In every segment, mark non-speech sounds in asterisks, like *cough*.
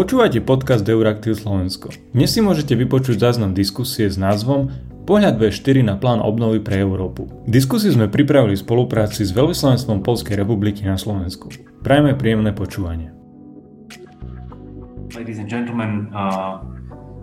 Počúvate podcast Euraktiv Slovensko. Dnes si môžete vypočuť záznam diskusie s názvom Pohľad V4 na plán obnovy pre Európu. Diskusiu sme pripravili v spolupráci s veľvyslanectvom Polskej republiky na Slovensku. Prajme príjemné počúvanie. Ladies and gentlemen, uh,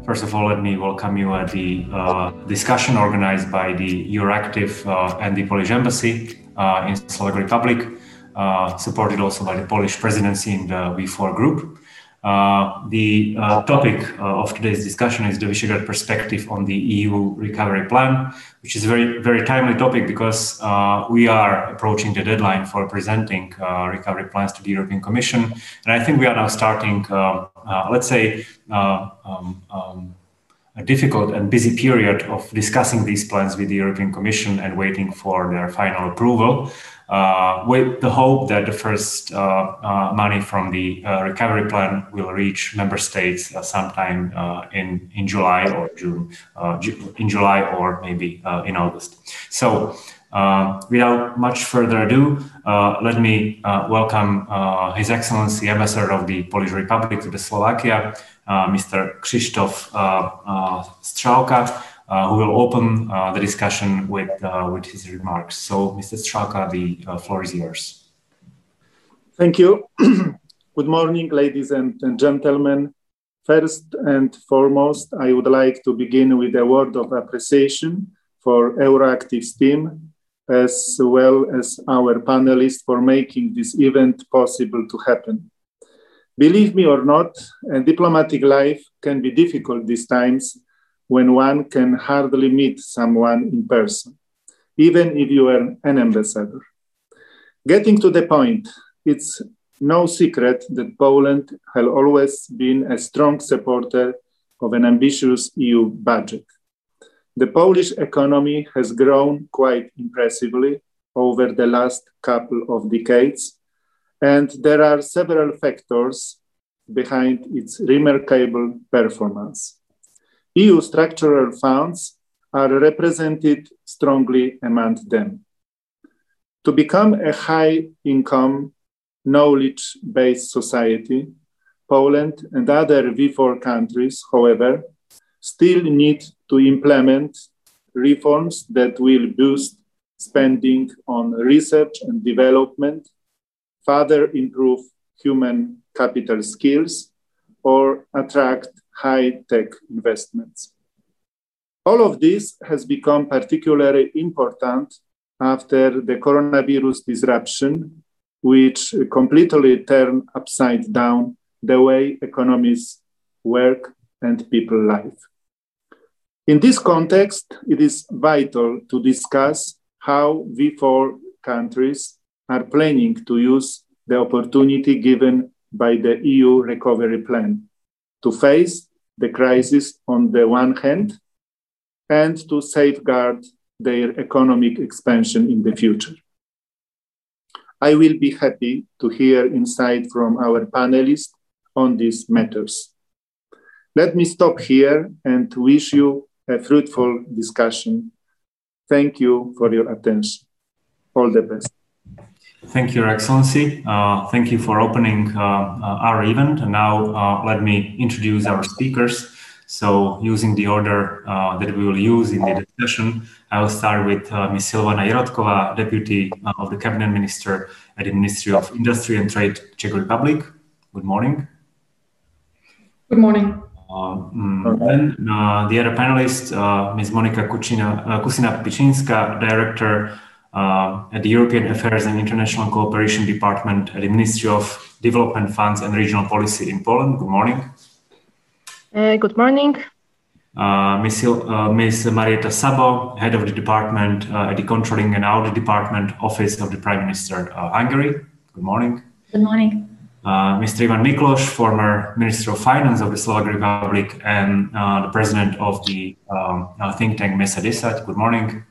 first of all, let me welcome you at the uh, discussion organized by the Euractiv uh, and the Polish Embassy uh, in Slovak Republic, uh, supported also by the Polish presidency in the V4 group. Uh, the uh, topic uh, of today's discussion is the Visegrad perspective on the EU recovery plan, which is a very, very timely topic because uh, we are approaching the deadline for presenting uh, recovery plans to the European Commission. And I think we are now starting, let's say, um, um, a difficult and busy period of discussing these plans with the European Commission and waiting for their final approval uh, with the hope that the first uh, uh, money from the uh, recovery plan will reach member states uh, sometime uh, in in July or June, in July or maybe in August. So. without much further ado, let me welcome His Excellency Ambassador of the Polish Republic to the Slovakia, Mr. Krzysztof uh, who will open uh, the discussion with, uh, with his remarks. So, Mr. Strzałka, the floor is yours. Thank you. *clears throat* Good morning, ladies and, and gentlemen. First and foremost, I would like to begin with a word of appreciation for Euractiv's team, as well as our panelists for making this event possible to happen. Believe me or not, a diplomatic life can be difficult these times, when one can hardly meet someone in person, even if you are an ambassador. Getting to the point, it's no secret that Poland has always been a strong supporter of an ambitious EU budget. The Polish economy has grown quite impressively over the last couple of decades, and there are several factors behind its remarkable performance. EU structural funds are represented strongly among them. To become a high income, knowledge based society, Poland and other V4 countries, however, still need to implement reforms that will boost spending on research and development, further improve human capital skills, or attract high tech investments. All of this has become particularly important after the coronavirus disruption, which completely turned upside down the way economies work and people live. In this context, it is vital to discuss how V4 countries are planning to use the opportunity given by the EU recovery plan to face the crisis on the one hand and to safeguard their economic expansion in the future. I will be happy to hear insight from our panelists on these matters. Let me stop here and wish you a fruitful discussion. Thank you for your attention. All the best. Thank you, Your Excellency. Uh, thank you for opening uh, uh, our event. And now uh, let me introduce our speakers. So using the order uh, that we will use in the discussion, I will start with uh, Ms. Silvana Jirotkova, Deputy of the Cabinet Minister at the Ministry of Industry and Trade, Czech Republic. Good morning. Good morning. Mm, then the other panelist, Ms. Monika Kuchina, Kusina-Piczynska, Director uh, at the European Affairs and International Cooperation Department at the Ministry of Development Funds and Regional Policy in Poland. Good morning. Uh, good morning. Uh, Ms. Uh, Ms. Marietta Szabo, head of the department uh, at the Controlling and Audit Department, Office of the Prime Minister, uh, Hungary. Good morning. Good morning. Mr. Ivan Miklos, former Minister of Finance of the Slovak Republic and the president of the um, think tank Mesa Desat. Good morning.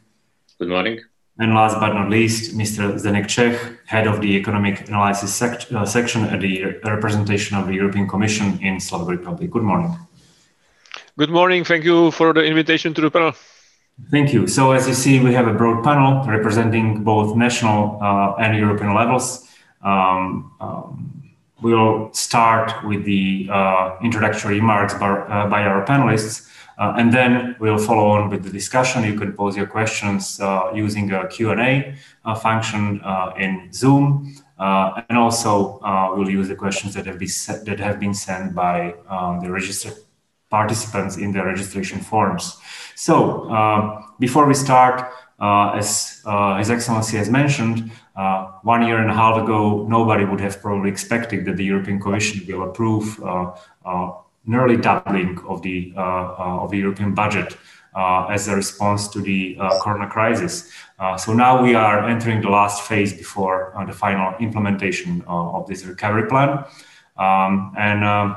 Good morning. And last but not least, Mr. Zdenek head of the economic analysis sec- uh, section at the representation of the European Commission in Slovak Republic. Good morning. Good morning. Thank you for the invitation to the panel. Thank you. So, as you see, we have a broad panel representing both national uh, and European levels. Um, um, we'll start with the uh, introductory remarks by, uh, by our panelists, uh, and then we'll follow on with the discussion. You can pose your questions uh, using a Q&A uh, function uh, in Zoom, and also we'll use the questions that have been that have been sent by the registered participants in the registration forms. So before we start, as His Excellency has mentioned, uh, one year and a half ago, nobody would have probably expected that the European Commission will approve uh, uh, nearly doubling of the uh, uh, of the European budget uh, as a response to the uh, Corona crisis. Uh, so now we are entering the last phase before uh, the final implementation of this recovery plan, um, and um,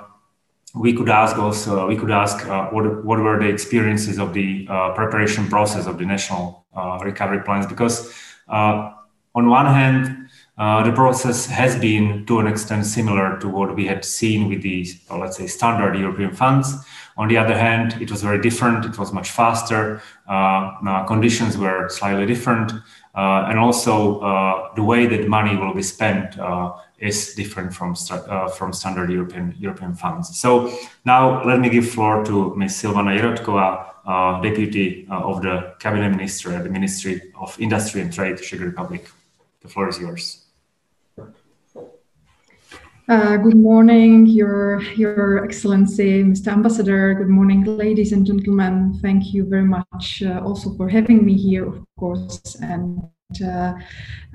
we could ask also we could ask what what were the experiences of the preparation process of the national recovery plans because on one hand, uh, the process has been to an extent similar to what we had seen with the, uh, let's say, standard European funds. On the other hand, it was very different. It was much faster. Uh, uh conditions were slightly different. Uh, and also, uh, the way that money will be spent is different from, from standard European, European funds. So now let me give floor to Ms. Silvana Jirotkova, Deputy of the Cabinet Minister at the Ministry of Industry and Trade, Czech Republic. The floor is yours. Uh, good morning, Your Your Excellency, Mr. Ambassador. Good morning, ladies and gentlemen. Thank you very much uh, also for having me here, of course, and uh,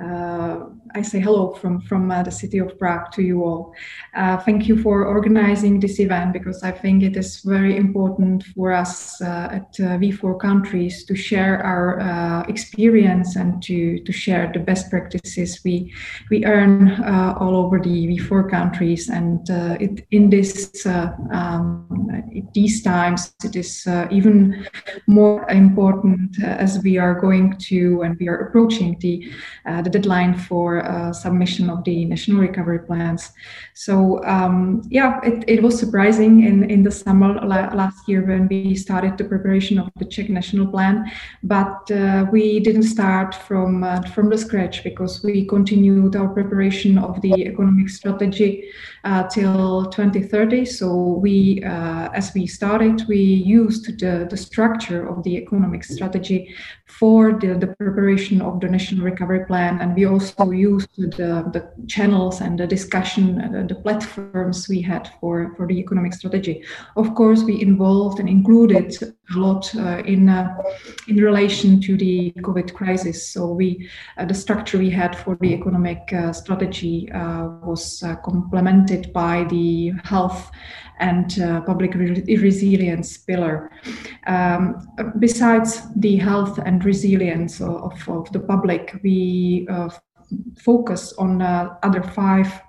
uh, I say hello from from uh, the city of Prague to you all. Uh, thank you for organizing this event because I think it is very important for us uh, at uh, V4 countries to share our experience and to to share the best practices we we earn all over the V4 countries. And it, in this um, these times, it is even more important as we are going to and we are approaching the the deadline for uh, submission of the national recovery plans. So um, yeah, it, it was surprising in, in the summer last year when we started the preparation of the Czech national plan, but uh, we didn't start from uh, from the scratch because we continued our preparation of the economic strategy uh, till 2030. So we, uh, as we started, we used the, the structure of the economic strategy for the, the preparation of the national recovery plan, and we also used the, the channels and the discussion, uh, the platforms we had for, for the economic strategy. Of course, we involved and included a lot uh, in uh, in relation to the COVID crisis. So we uh, the structure we had for the economic uh, strategy was complemented by the health and uh, public re- resilience pillar. Um, besides the health and resilience of, of the public, we uh, focus on uh, other five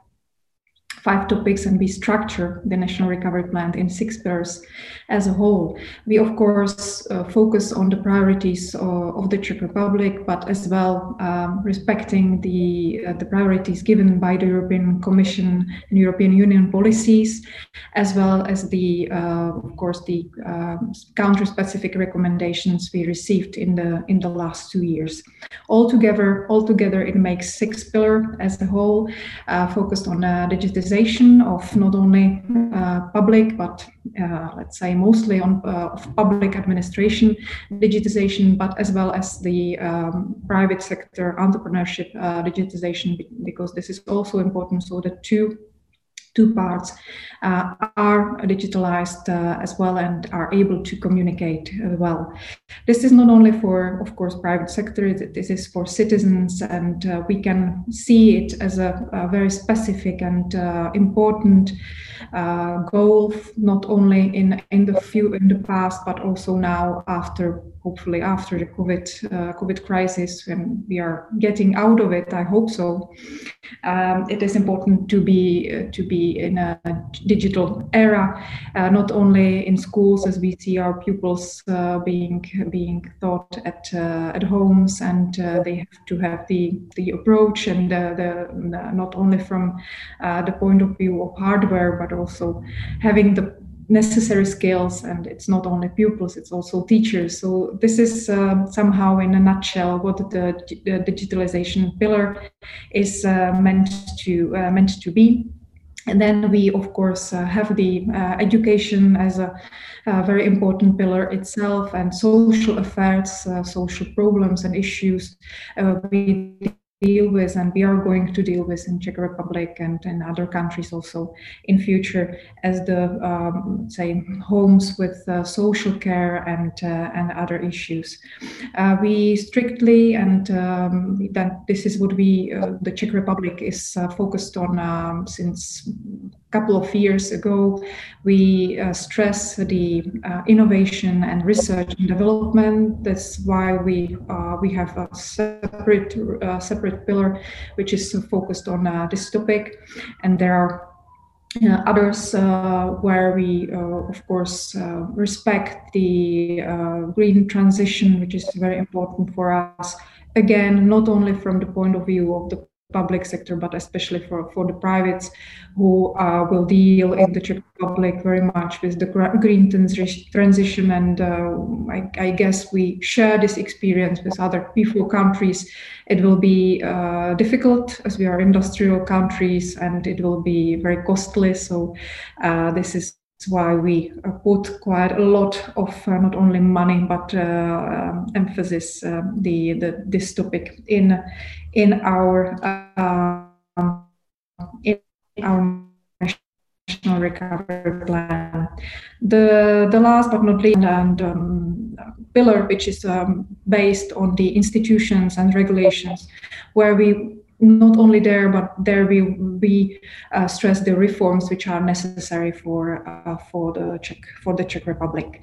five topics and we structure the national recovery plan in six pillars as a whole. We, of course, uh, focus on the priorities uh, of the Czech Republic, but as well um, respecting the, uh, the priorities given by the European Commission and European Union policies, as well as the, uh, of course, the um, country-specific recommendations we received in the in the last two years. Altogether, altogether, it makes six pillar as a whole, uh, focused on uh, digitization of not only uh, public but uh, let's say mostly on uh, of public administration digitization, but as well as the um, private sector entrepreneurship uh, digitization, because this is also important. So the two two parts uh, are digitalized uh, as well and are able to communicate uh, well. This is not only for, of course, private sector, this is for citizens, and uh, we can see it as a, a very specific and uh, important uh, goal, not only in, in the few in the past, but also now after hopefully after the COVID uh, COVID crisis, when we are getting out of it, I hope so. Um, it is important to be uh, to be in a digital era, uh, not only in schools as we see our pupils uh, being being taught at uh, at homes, and uh, they have to have the the approach and the, the not only from the point of view of hardware, but also having the necessary skills and it's not only pupils it's also teachers so this is uh, somehow in a nutshell what the, the digitalization pillar is uh, meant to uh, meant to be And then we, of course, uh, have the uh, education as a, a, very important pillar itself and social affairs, uh, social problems and issues. We deal with and we are going to deal with in Czech Republic and in other countries also in future as the um, say homes with uh, social care and uh, and other issues. Uh, we strictly and um, that this is what we uh, the Czech Republic is uh, focused on um, since couple of years ago, we uh, stress the uh, innovation and research and development. That's why we uh, we have a separate uh, separate pillar which is focused on uh, this topic, and there are. Uh, others where we, of course, respect the green transition, which is very important for us. Again, not only from the point of view of the public sector, but especially for, for the privates who uh, will deal in the Czech Republic very much with the green transition. And uh, I, I, guess we share this experience with other V4 countries. It will be uh, difficult as we are industrial countries and it will be very costly. So uh, this is why we uh, put quite a lot of uh, not only money but um, emphasis um, the, the this topic in in our um, in our national recovery plan. The the last but not least and um, pillar, which is um, based on the institutions and regulations, where we not only there, but there we we uh, stress the reforms which are necessary for uh, for the Czech for the Czech Republic.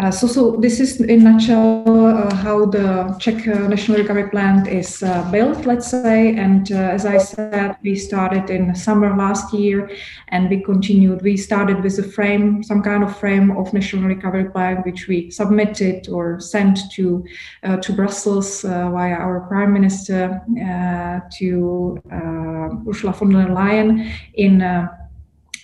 Uh, so so this is in nutshell uh, how the Czech uh, National Recovery Plan is uh, built, let's say. And as I said, we started in summer last year, and we continued. We started with a frame, some kind of frame of National Recovery Plan, which we submitted or sent to to Brussels via our Prime Minister to uh, Ursula von der Leyen in uh,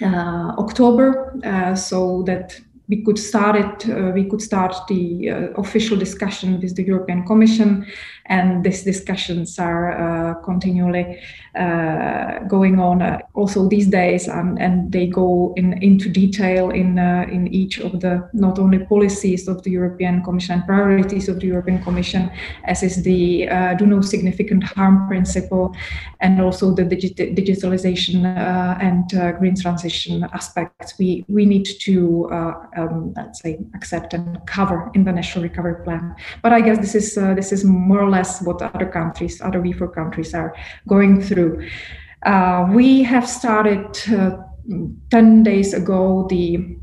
uh, October, so that we could start it. Uh, we could start the uh, official discussion with the European Commission, and these discussions are uh, continually uh, going on uh, also these days, and, and they go in, into detail in in each of the not only policies of the European Commission and priorities of the European Commission, as is the do no significant harm principle, and also the digit- digitalization and green transition aspects. We we need to um, let's say accept and cover in the national recovery plan. But I guess this is this is more or less less what other countries, other V4 countries are going through. Uh, we have started uh, 10 days ago the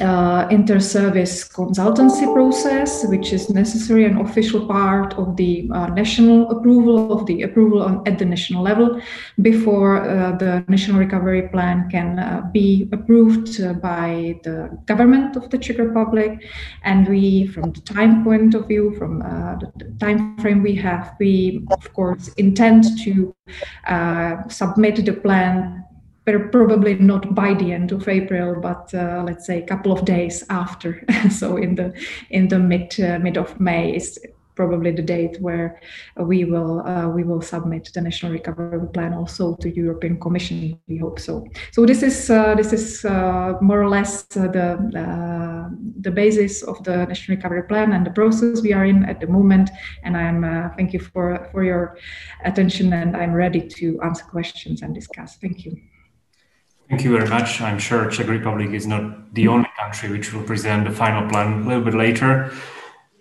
uh, inter-service consultancy process, which is necessary and official part of the uh, national approval of the approval on, at the national level before uh, the national recovery plan can uh, be approved uh, by the government of the Czech Republic. And we, from the time point of view, from uh, the, the time frame we have, we of course intend to submit the plan probably not by the end of April, but uh, let's say a couple of days after. *laughs* so in the in the mid uh, mid of May is probably the date where we will uh, we will submit the national recovery plan also to European Commission. We hope so. So this is uh, this is uh, more or less uh, the the basis of the national recovery plan and the process we are in at the moment. And I'm thank you for for your attention, and I'm ready to answer questions and discuss. Thank you. Thank you very much. I'm sure Czech Republic is not the only country which will present the final plan a little bit later.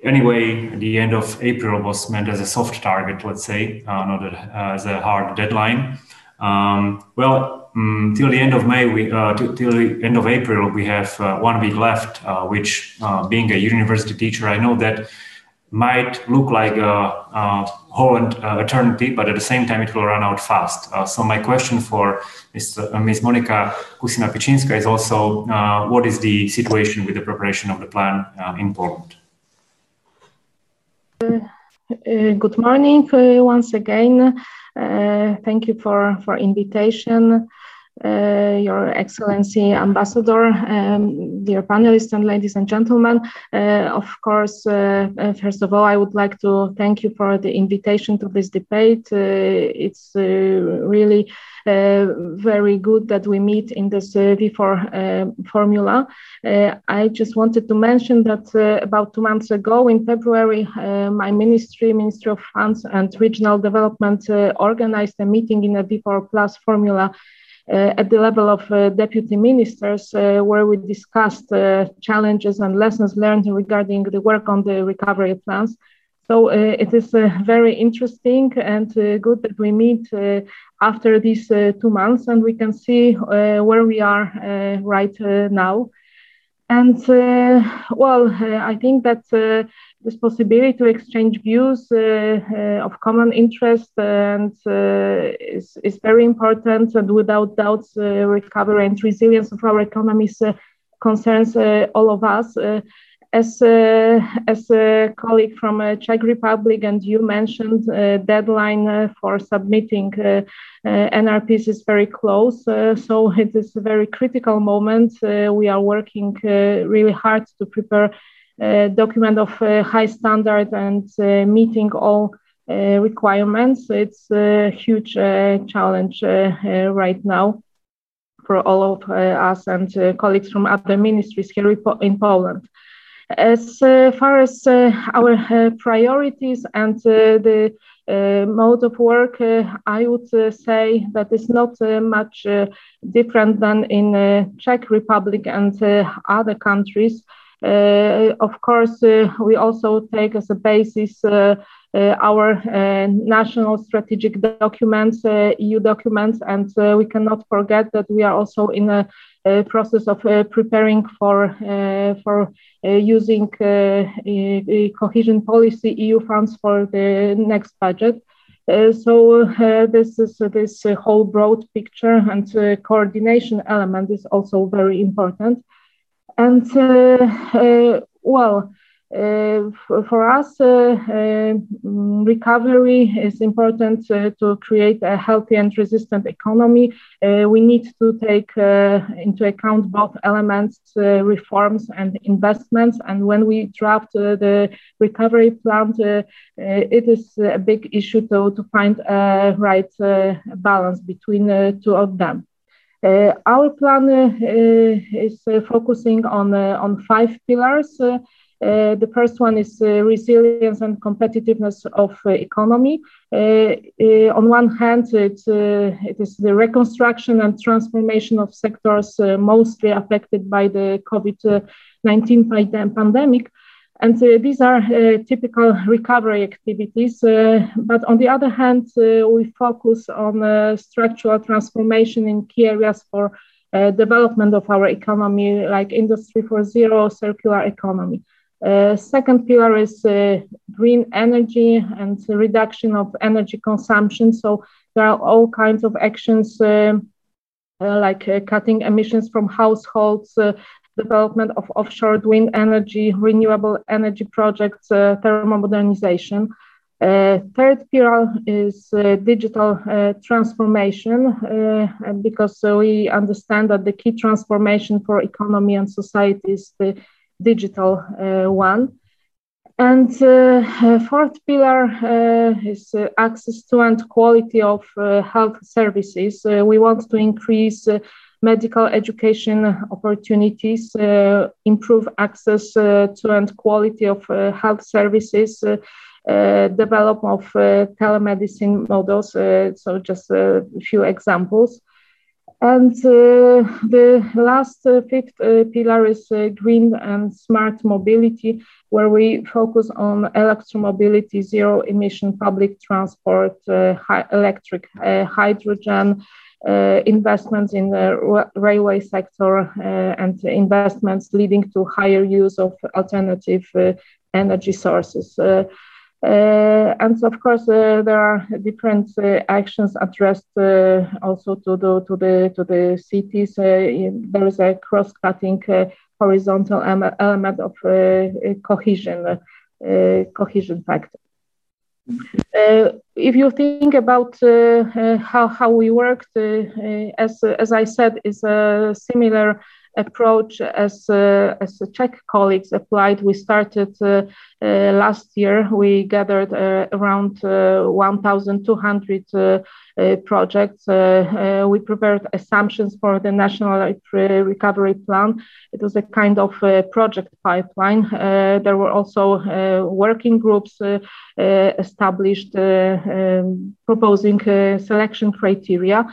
Anyway, the end of April was meant as a soft target, let's say, uh, not a, as a hard deadline. Um, well, um, till the end of May, we uh, t- till the end of April, we have uh, one week left. Uh, which, uh, being a university teacher, I know that might look like a, a whole uh, eternity, but at the same time, it will run out fast. Uh, so my question for Ms. Uh, Ms. Monika Kusina-Pičinska is also, uh, what is the situation with the preparation of the plan uh, in Poland? Uh, good morning once again. thank you for, for invitation. Uh, Your Excellency Ambassador, um, dear panelists and ladies and gentlemen. Uh, of course, uh, uh first of all, I would like to thank you for the invitation to this debate. Uh, it's uh, really very good that we meet in this V4 formula. I just wanted to mention that about two months ago in February, my ministry, Ministry of Funds and Regional Development, organized a meeting in a V4 Plus formula Uh, at the level of uh, deputy ministers, uh, where we discussed uh, challenges and lessons learned regarding the work on the recovery plans. So uh, it is very interesting and good that we meet after these two months and we can see where we are right now. And well, I think that this possibility to exchange views uh, uh, of common interest and uh, is, is very important and without doubt recovery and resilience of our economies concerns all of us as a, as a colleague from uh, Czech Republic and you mentioned uh, deadline uh, for submitting NRPs is very close. so it is a very critical moment. we are working really hard to prepare document of uh, high standard and uh, meeting all uh, requirements. It's a huge challenge right now for all of us and colleagues from other ministries here in Poland. As far as our priorities and the uh, mode of work, uh, I would uh, say that is not much different than in the Czech Republic and other countries. Uh, of course, uh, we also take as a basis uh, our national strategic documents, EU documents, and we cannot forget that we are also in a, process of preparing for for using cohesion policy EU funds for the next budget. Uh, so uh, this is uh, this whole broad picture and coordination element is also very important. And uh, uh, well, uh, for us, uh, uh, recovery is important uh, to create a healthy and resistant economy. we need to take into account both elements, reforms and investments. And when we draft the recovery plan, it is a big issue to, to find a right balance between the two of them. Uh, our plan uh, is uh, focusing on, on five pillars. Uh, the first one is uh, resilience and competitiveness of uh, economy. on one hand, it, it is the reconstruction and transformation of sectors mostly affected by the COVID-19 pandemic. And uh, these are uh, typical recovery activities. Uh, but on the other hand, we focus on structural transformation in key areas for development of our economy, like Industry 4.0, circular economy. Uh, second pillar is uh, green energy and reduction of energy consumption. So there are all kinds of actions uh, like cutting emissions from households, development of offshore wind energy, renewable energy projects, uh, thermomodernization. Uh, third pillar is uh, digital uh, transformation, uh, because we understand that the key transformation for economy and society is the digital uh, one. And fourth pillar is access to and quality of health services. we want to increase medical education opportunities, uh, improve access uh, to and quality of uh, health services, develop of telemedicine models. so just a few examples. And uh, the last uh, fifth uh, pillar is green and smart mobility, where we focus on electromobility, zero emission public transport, electric hydrogen, uh, investments in the railway sector uh, and investments leading to higher use of alternative uh, energy sources. Uh, and of course, uh, there are different uh, actions addressed also to the to the to the cities. there is a cross-cutting horizontal element of cohesion cohesion factor. Uh, if you think about uh, uh, how, how we worked, as, as I said, is a similar approach as uh, as Czech colleagues applied. We started uh, uh, last year. We gathered uh, around uh, 1,200 uh, projects. we prepared assumptions for the national recovery plan. It was a kind of project pipeline. there were also working groups established um, proposing selection criteria.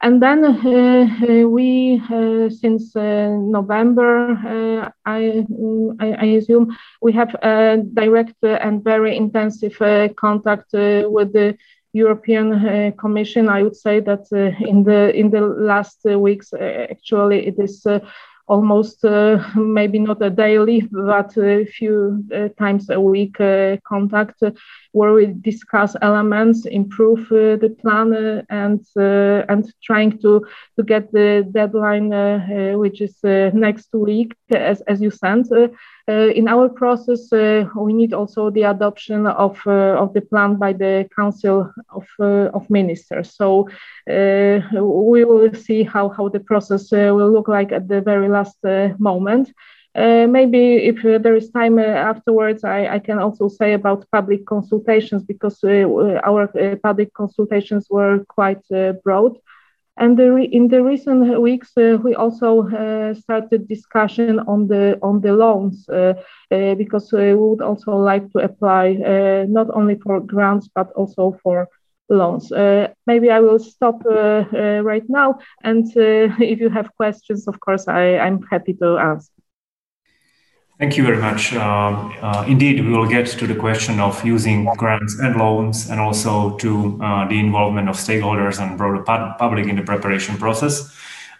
And then uh, uh, we, uh, since November, I, I, I, assume, we have direct and very intensive contact with the European uh, Commission, I would say that uh, in the in the last uh, weeks, actually, it is almost uh, *laughs* maybe not a daily, but a few uh, times a week uh, contact where we discuss elements, improve uh, the plan, uh, and uh, and trying to to get the deadline, which is next week, as as you sent. Uh, in our process, uh, we need also the adoption of, uh, of the plan by the Council of, of Ministers. So we will see how, how the process will look like at the very last moment. Uh, maybe if uh, there is time uh, afterwards, I, I, can also say about public consultations because our public consultations were quite broad. And the in the recent weeks, uh, we also uh, started discussion on the on the loans uh, uh because we would also like to apply uh, not only for grants but also for loans. Uh, maybe I will stop right now, and *laughs* if you have questions, of course, I, I'm happy to answer. Thank you very much. Um, uh, indeed, we will get to the question of using grants and loans and also to uh, the involvement of stakeholders and broader public in the preparation process.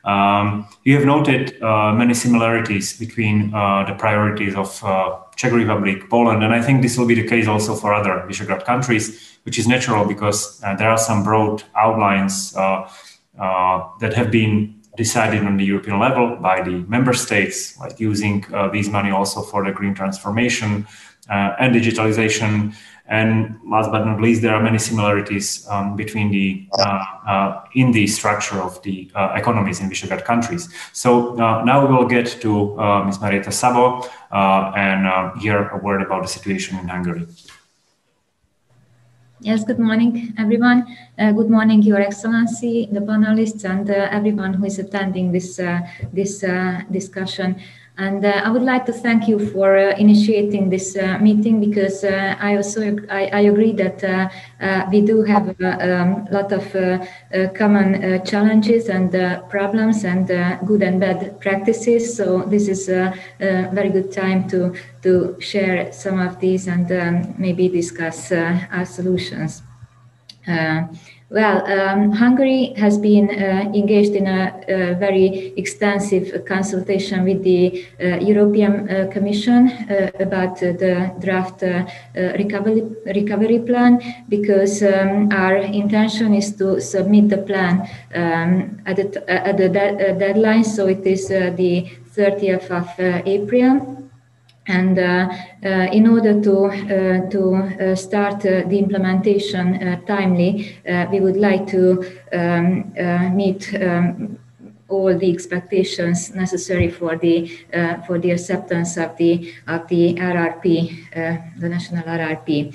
Um, you have noted uh, many similarities between uh, the priorities of uh, Czech Republic, Poland, and I think this will be the case also for other Visegrad countries, which is natural because uh, there are some broad outlines that have been decided on the European level by the member states, like using uh, these money also for the green transformation uh, and digitalization. And last but not least, there are many similarities um, between the uh, uh in the structure of the uh, economies in Visegrad countries. So uh, now we will get to Ms. Marietta Szabo and hear a word about the situation in Hungary. Yes, good morning, everyone. Uh, good morning, Your Excellency, the panelists, and uh, everyone who is attending this uh, this uh, discussion. And uh, I would like to thank you for uh, initiating this uh, meeting because uh, I also I, I agree that uh, uh, we do have a um, lot of common challenges and problems and good and bad practices. So this is a, a, very good time to to share some of these and um, maybe discuss our solutions. Well, um, Hungary has been uh, engaged in a, a, very extensive consultation with the uh, European uh, Commission uh, about the draft uh, uh, recovery, recovery plan because um, our intention is to submit the plan um, at the, at the de- deadline, so it is the 30th of April. And uh, uh, in order to, uh, to start the implementation timely, we would like to um, meet um, all the expectations necessary for the uh, for the acceptance of the of the RRP, uh, the national RRP.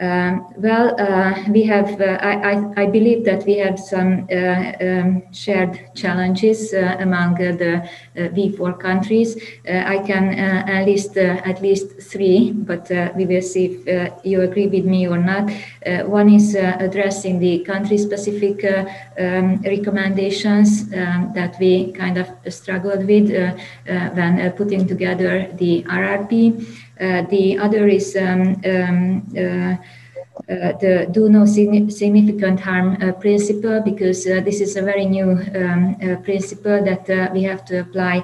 Um, well, uh, we have, uh, I, I, I, believe that we have some uh, um, shared challenges uh, among uh, the uh, V4 countries. I can list at least three, but we will see if you agree with me or not. one is addressing the country specific um, recommendations um, that we kind of struggled with when putting together the RRP. Uh, the other is um, um, uh, uh, the do no significant harm uh, principle because uh, this is a very new um, uh, principle that uh, we have to apply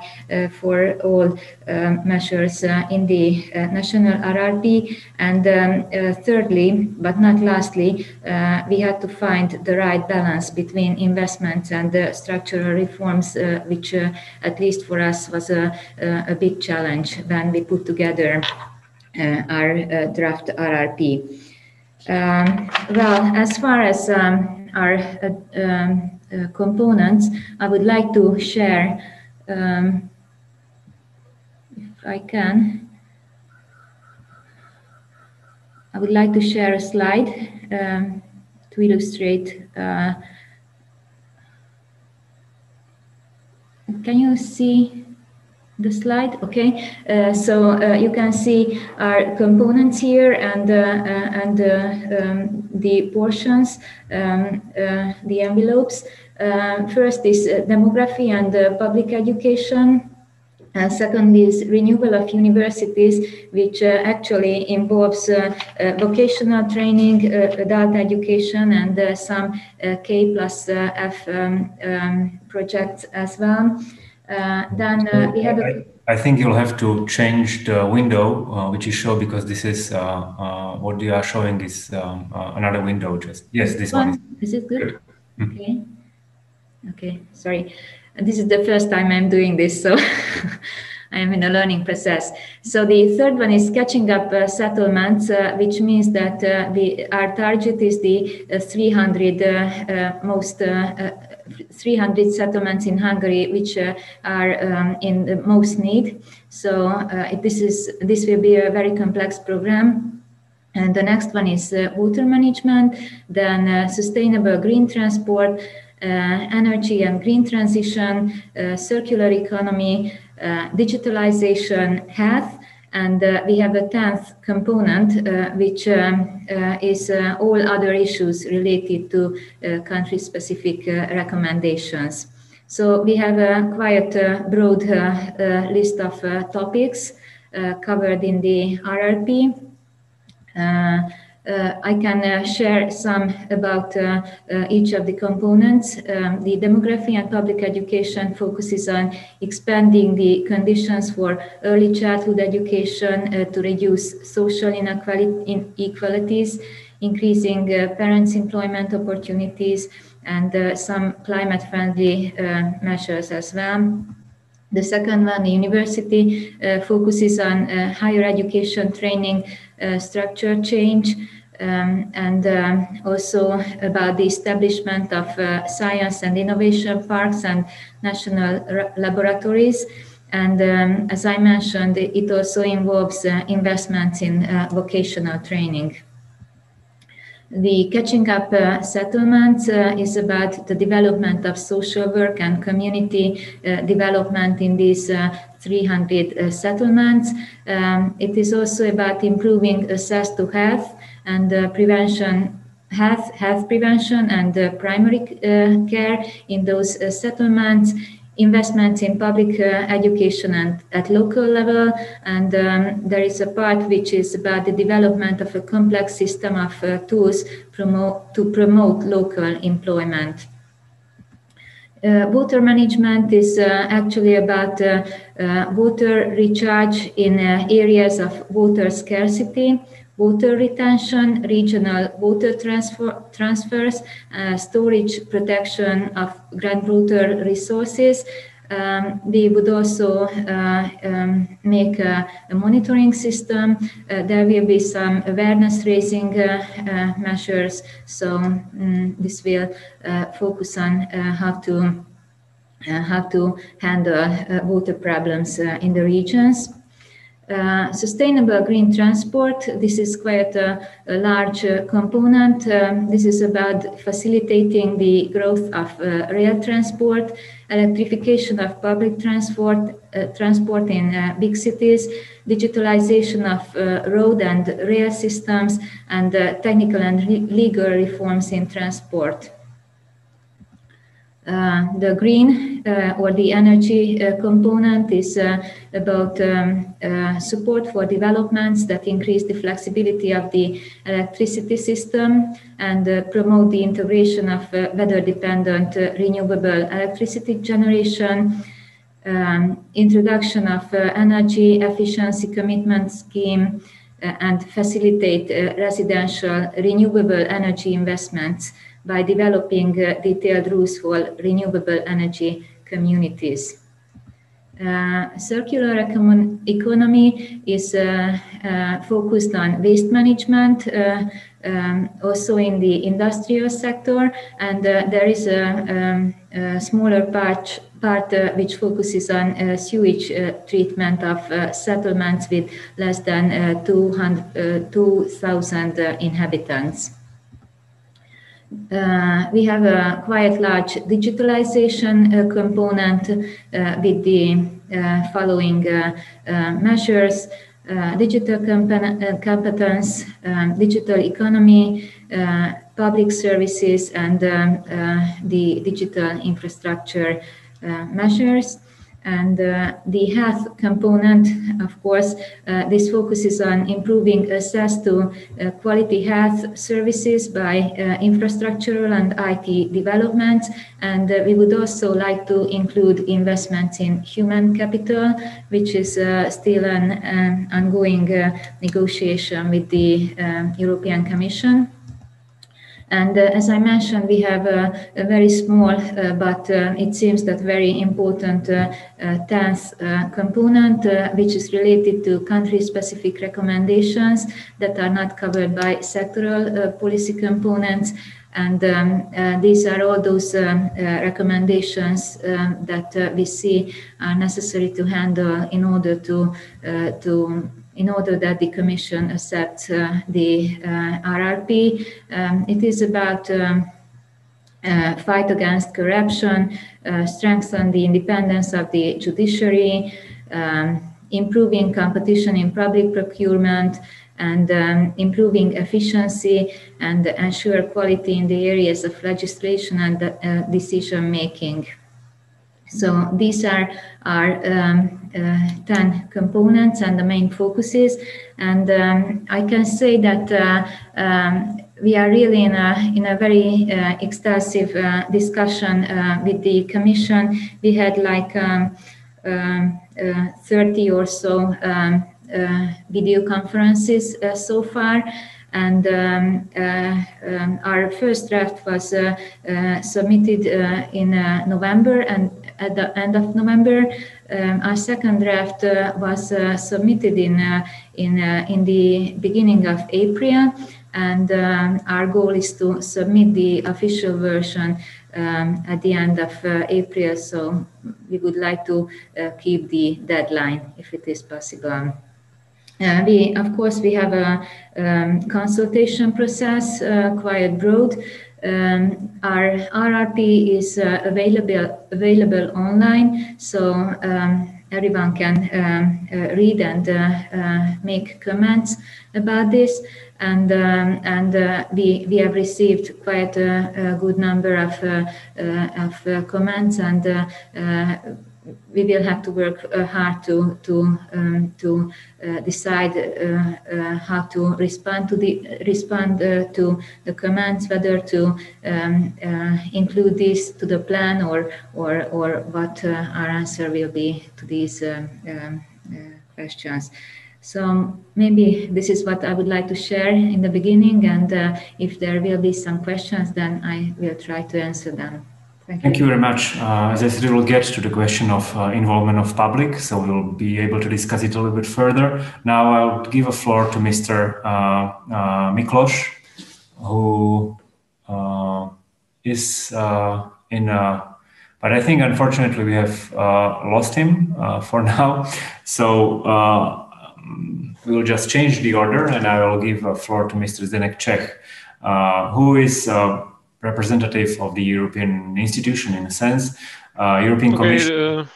for all um, measures in the national RRP. And um, thirdly, but not lastly, we had to find the right balance between investments and structural reforms, which at least for us was a, a big challenge when we put together our draft RRP. Um, well, as far as um, our uh, um, uh, components, I would like to share, um, if I can, I would like to share a slide um, to illustrate. Uh, can you see the slide okay? Uh, so uh, you can see our components here and uh, uh and uh, um, the portions um, uh, the envelopes. First is demography and public education. Uh, second is renewal of universities, which uh, actually involves uh, vocational training, adult education, and some K plus F um, um, projects as well. Uh, then uh, we have a I think you'll have to change the window uh, which you show because this is what you are showing is um, uh, another window. Just yes, this one. one is, is it good? good. Mm-hmm. Okay. Okay. Sorry, this is the first time I'm doing this, so *laughs* I am in a learning process. So the third one is catching up uh, settlements, uh, which means that uh, the, our target is the 300 most 300 settlements in Hungary, which uh, are um, in the most need. So uh, this is this will be a very complex program. And the next one is uh, water management, then sustainable green transport, energy and green transition, circular economy, digitalization, health, and uh, we have a 10th component, uh, which um, uh, is uh, all other issues related to uh, country specific uh, recommendations. So we have a quite broad list of topics covered in the RRP. Uh, I can uh, share some about uh, each of the components. Um, the demography and public education focuses on expanding the conditions for early childhood education to reduce social inequalities, increasing parents' employment opportunities, and some climate friendly measures as well. The second one, the university, uh, focuses on uh, higher education training structure change. Um, and um, also about the establishment of uh, science and innovation parks and national laboratories. And um, as I mentioned, it also involves uh, investments in uh, vocational training. The Catching Up uh, Settlement uh, is about the development of social work and community uh, development in these uh, 300 uh, settlements. Um, it is also about improving access to health and uh, prevention health, health prevention and primary care in those settlements investments in public uh, education and at local level. And um, there is a part which is about the development of a complex system of uh, tools promote, to promote local employment. Uh, water management is uh, actually about uh, uh water recharge in areas of water scarcity water retention, regional water transfer, transfers, uh, storage protection of groundwater resources. Um, we would also uh, um, make a, a, monitoring system. Uh, there will be some awareness raising uh, uh measures. So um, this will uh, focus on how to how to handle water problems in the regions. Uh, sustainable green transport. This is quite a, a large uh, component. Um, this is about facilitating the growth of uh, rail transport, electrification of public transport, uh, transport in uh, big cities, digitalization of road and rail systems, and technical and legal reforms in transport. Uh, the green uh, or the energy uh, component is about um, support for developments that increase the flexibility of the electricity system and promote the integration of weather dependent renewable electricity generation. Um, introduction of uh, energy efficiency commitment scheme uh, and facilitate uh, residential renewable energy investments by developing uh, detailed rules for renewable energy communities. Uh, circular economy is uh, uh, focused on waste management, uh, um, also in the industrial sector, and uh, there is a, um, a smaller part, part which focuses on sewage treatment of settlements with less than 2,000 inhabitants. Uh, we have a quite large digitalization uh, component uh, with the following measures. Digital competence, um, digital economy, public services, and um, the digital infrastructure measures. And uh, the health component, of course, uh, this focuses on improving access to uh, quality health services by uh, infrastructural and IT development. And uh, we would also like to include investments in human capital, which is uh, still an, an ongoing negotiation with the European Commission. And uh, as I mentioned, we have a, very small, uh, but uh, it seems that very important 10th component, which is related to country-specific recommendations that are not covered by sectoral policy components. And um, uh, these are all those um, uh, recommendations um, that uh, we see are necessary to handle in order to to in order that the Commission accepts uh, the uh, RRP. Um, it is about um, uh, fight against corruption, strengthen the independence of the judiciary, um, improving competition in public procurement, and um, improving efficiency and ensure quality in the areas of legislation and uh, decision making. So these are our um, uh, 10 components and the main focuses. And um, I can say that uh, um, we are really in a, in a very uh, extensive uh, discussion uh, with the Commission. We had like um, um, uh, 30 or so um, video conferences so far and um, uh, um, our first draft was uh, uh, submitted in November and at the end of November. Um, our second draft was submitted in in in the beginning of April, and um, our goal is to submit the official version um, at the end of uh, April. So we would like to uh, keep the deadline if it is possible. Uh, we, of course, we have a um, consultation process, uh, quite broad. Um, our RRP is uh, available available online, so um, everyone can um, uh, read and uh, uh, make comments about this. And um, and we we have received quite a, a good number of of comments and we will have to work uh, hard to to um, to uh, decide uh, uh how to respond to the respond uh, to the commands, whether to um, uh, include this to the plan or or or what our answer will be to these um, questions. So maybe this is what I would like to share in the beginning, and if there will be some questions, then I will try to answer them. Thank, Thank you. you very much. Uh, as I said, we will get to the question of uh, involvement of public, so we'll be able to discuss it a little bit further. Now I'll give a floor to Mr. Uh, uh Miklos, who uh, is uh, in a but I think unfortunately we have lost him for *laughs* now. So um, we will just change the order and I will give a floor to Mr. Zdenek Čech, who is representative of the European institution in a sense. Uh, European okay, Commission. Uh,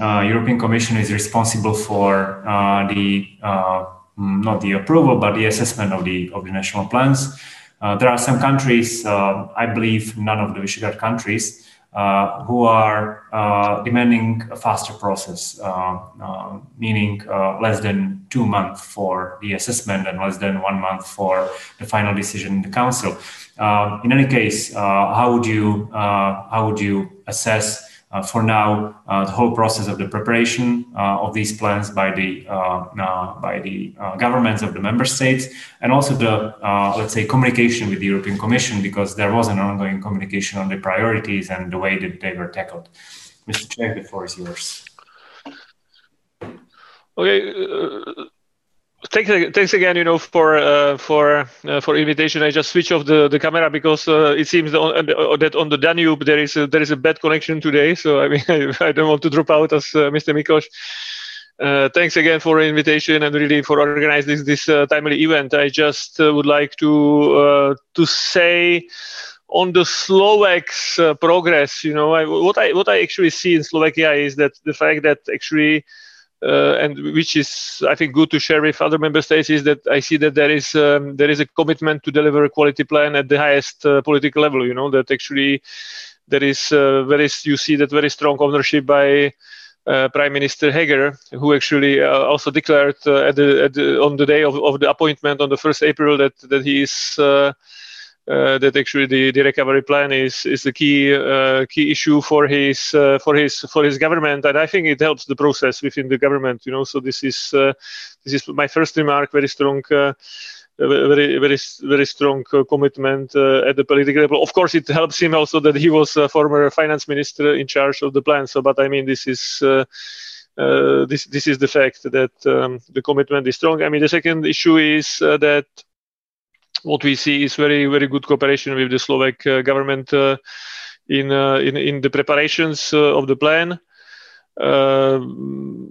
uh, European Commission is responsible for uh, the uh, mm, not the approval but the assessment of the of the national plans. Uh, there are some countries, I believe, none of the Visegrad countries, uh, who are uh, demanding a faster process, uh, meaning less than two months for the assessment and less than one month for the final decision in the council. Um, in any case, uh, how would you uh, how would you assess uh, for now, uh, the whole process of the preparation uh, of these plans by the uh, by the governments of the member states, and also the let's say communication with the European Commission, because there was an ongoing communication on the priorities and the way that they were tackled. Mr. Čech, the floor is yours. Okay. Thanks, thanks again. You know, for uh, for uh, for invitation. I just switch off the, the camera because uh, it seems that on, that on the Danube there is a, there is a bad connection today. So I mean, *laughs* I, don't want to drop out as uh, Mr. Miklos. Uh, thanks again for invitation and really for organizing this this uh, timely event. I just would like to to say on the Slovaks progress. You know, I, what I what I actually see in Slovakia is that the fact that actually uh, and which is I think good to share with other member states is that I see that there is um, there is a commitment to deliver a quality plan at the highest uh, political level. You know that actually there is uh, very you see that very strong ownership by. Uh, Prime Minister Heger, who actually uh, also declared uh, at the, at the, on the day of, of the appointment on the 1st April that, that he is that actually the, the recovery plan is is the key uh, key issue for his uh, for his for his government, and I think it helps the process within the government. You know, so this is uh, this is my first remark. Very strong. Uh, very, very, very strong commitment at the political level. Of course, it helps him also that he was a former finance minister in charge of the plan. So, but I mean, this is this this is the fact that um, the commitment is strong. I mean, the second issue is that what we see is very very good cooperation with the Slovak uh, government uh, in, uh, in in the preparations of the plan. Uh,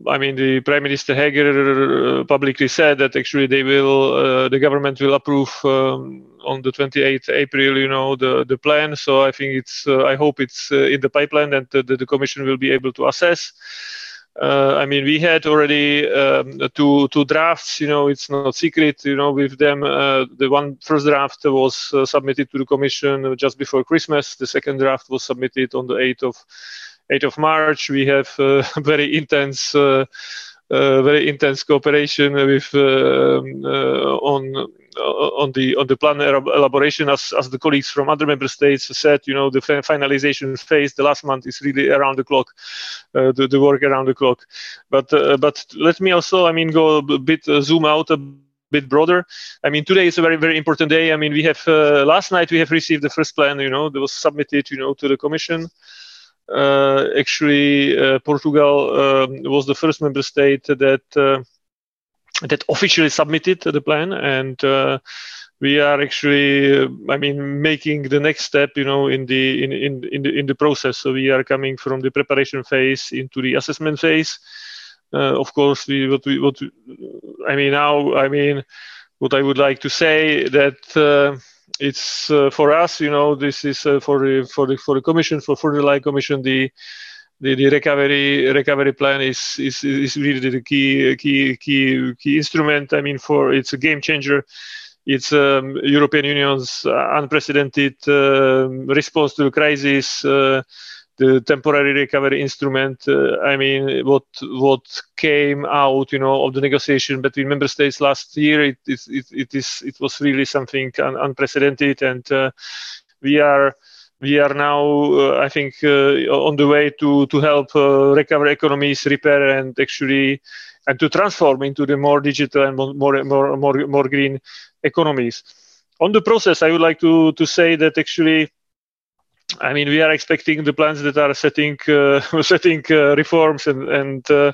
I mean, the Prime Minister Heger publicly said that actually they will, uh, the government will approve um, on the 28th April, you know, the the plan. So I think it's, uh, I hope it's in the pipeline and the, the Commission will be able to assess. Uh, I mean, we had already um, two two drafts. You know, it's not secret. You know, with them, uh, the one first draft was uh, submitted to the commission just before Christmas. The second draft was submitted on the 8th of 8th of March. We have uh, *laughs* very intense. Uh, uh, very intense cooperation with um, on on the on the plan elaboration, as as the colleagues from other member states said, you know, the finalization phase, the last month is really around the clock, uh, the, the work around the clock. But uh, but let me also, I mean, go a bit uh, zoom out a bit broader. I mean, today is a very very important day. I mean, we have uh, last night we have received the first plan, you know, that was submitted, you know, to the commission. Uh, actually, uh, Portugal um, was the first member state that that officially submitted the plan and uh, we are actually i mean making the next step you know in the in, in in the in the process. So we are coming from the preparation phase into the assessment phase. Uh, of course we what we what we, i mean now i mean what i would like to say that uh, it's uh, for us you know this is uh, for the for the for the commission for for the Leyen commission the the, the recovery recovery plan is, is is really the key key key key instrument. I mean, for it's a game changer. It's um, European Union's unprecedented uh, response to the crisis. Uh, the temporary recovery instrument. Uh, I mean, what what came out, you know, of the negotiation between member states last year, it it it, it is it was really something un- unprecedented, and uh, we are we are now, uh, I think, uh, on the way to to help uh, recover economies, repair, and actually and to transform into the more digital and more more more more green economies. On the process, I would like to to say that actually. I mean, we are expecting the plans that are setting uh, *laughs* setting uh, reforms and and uh,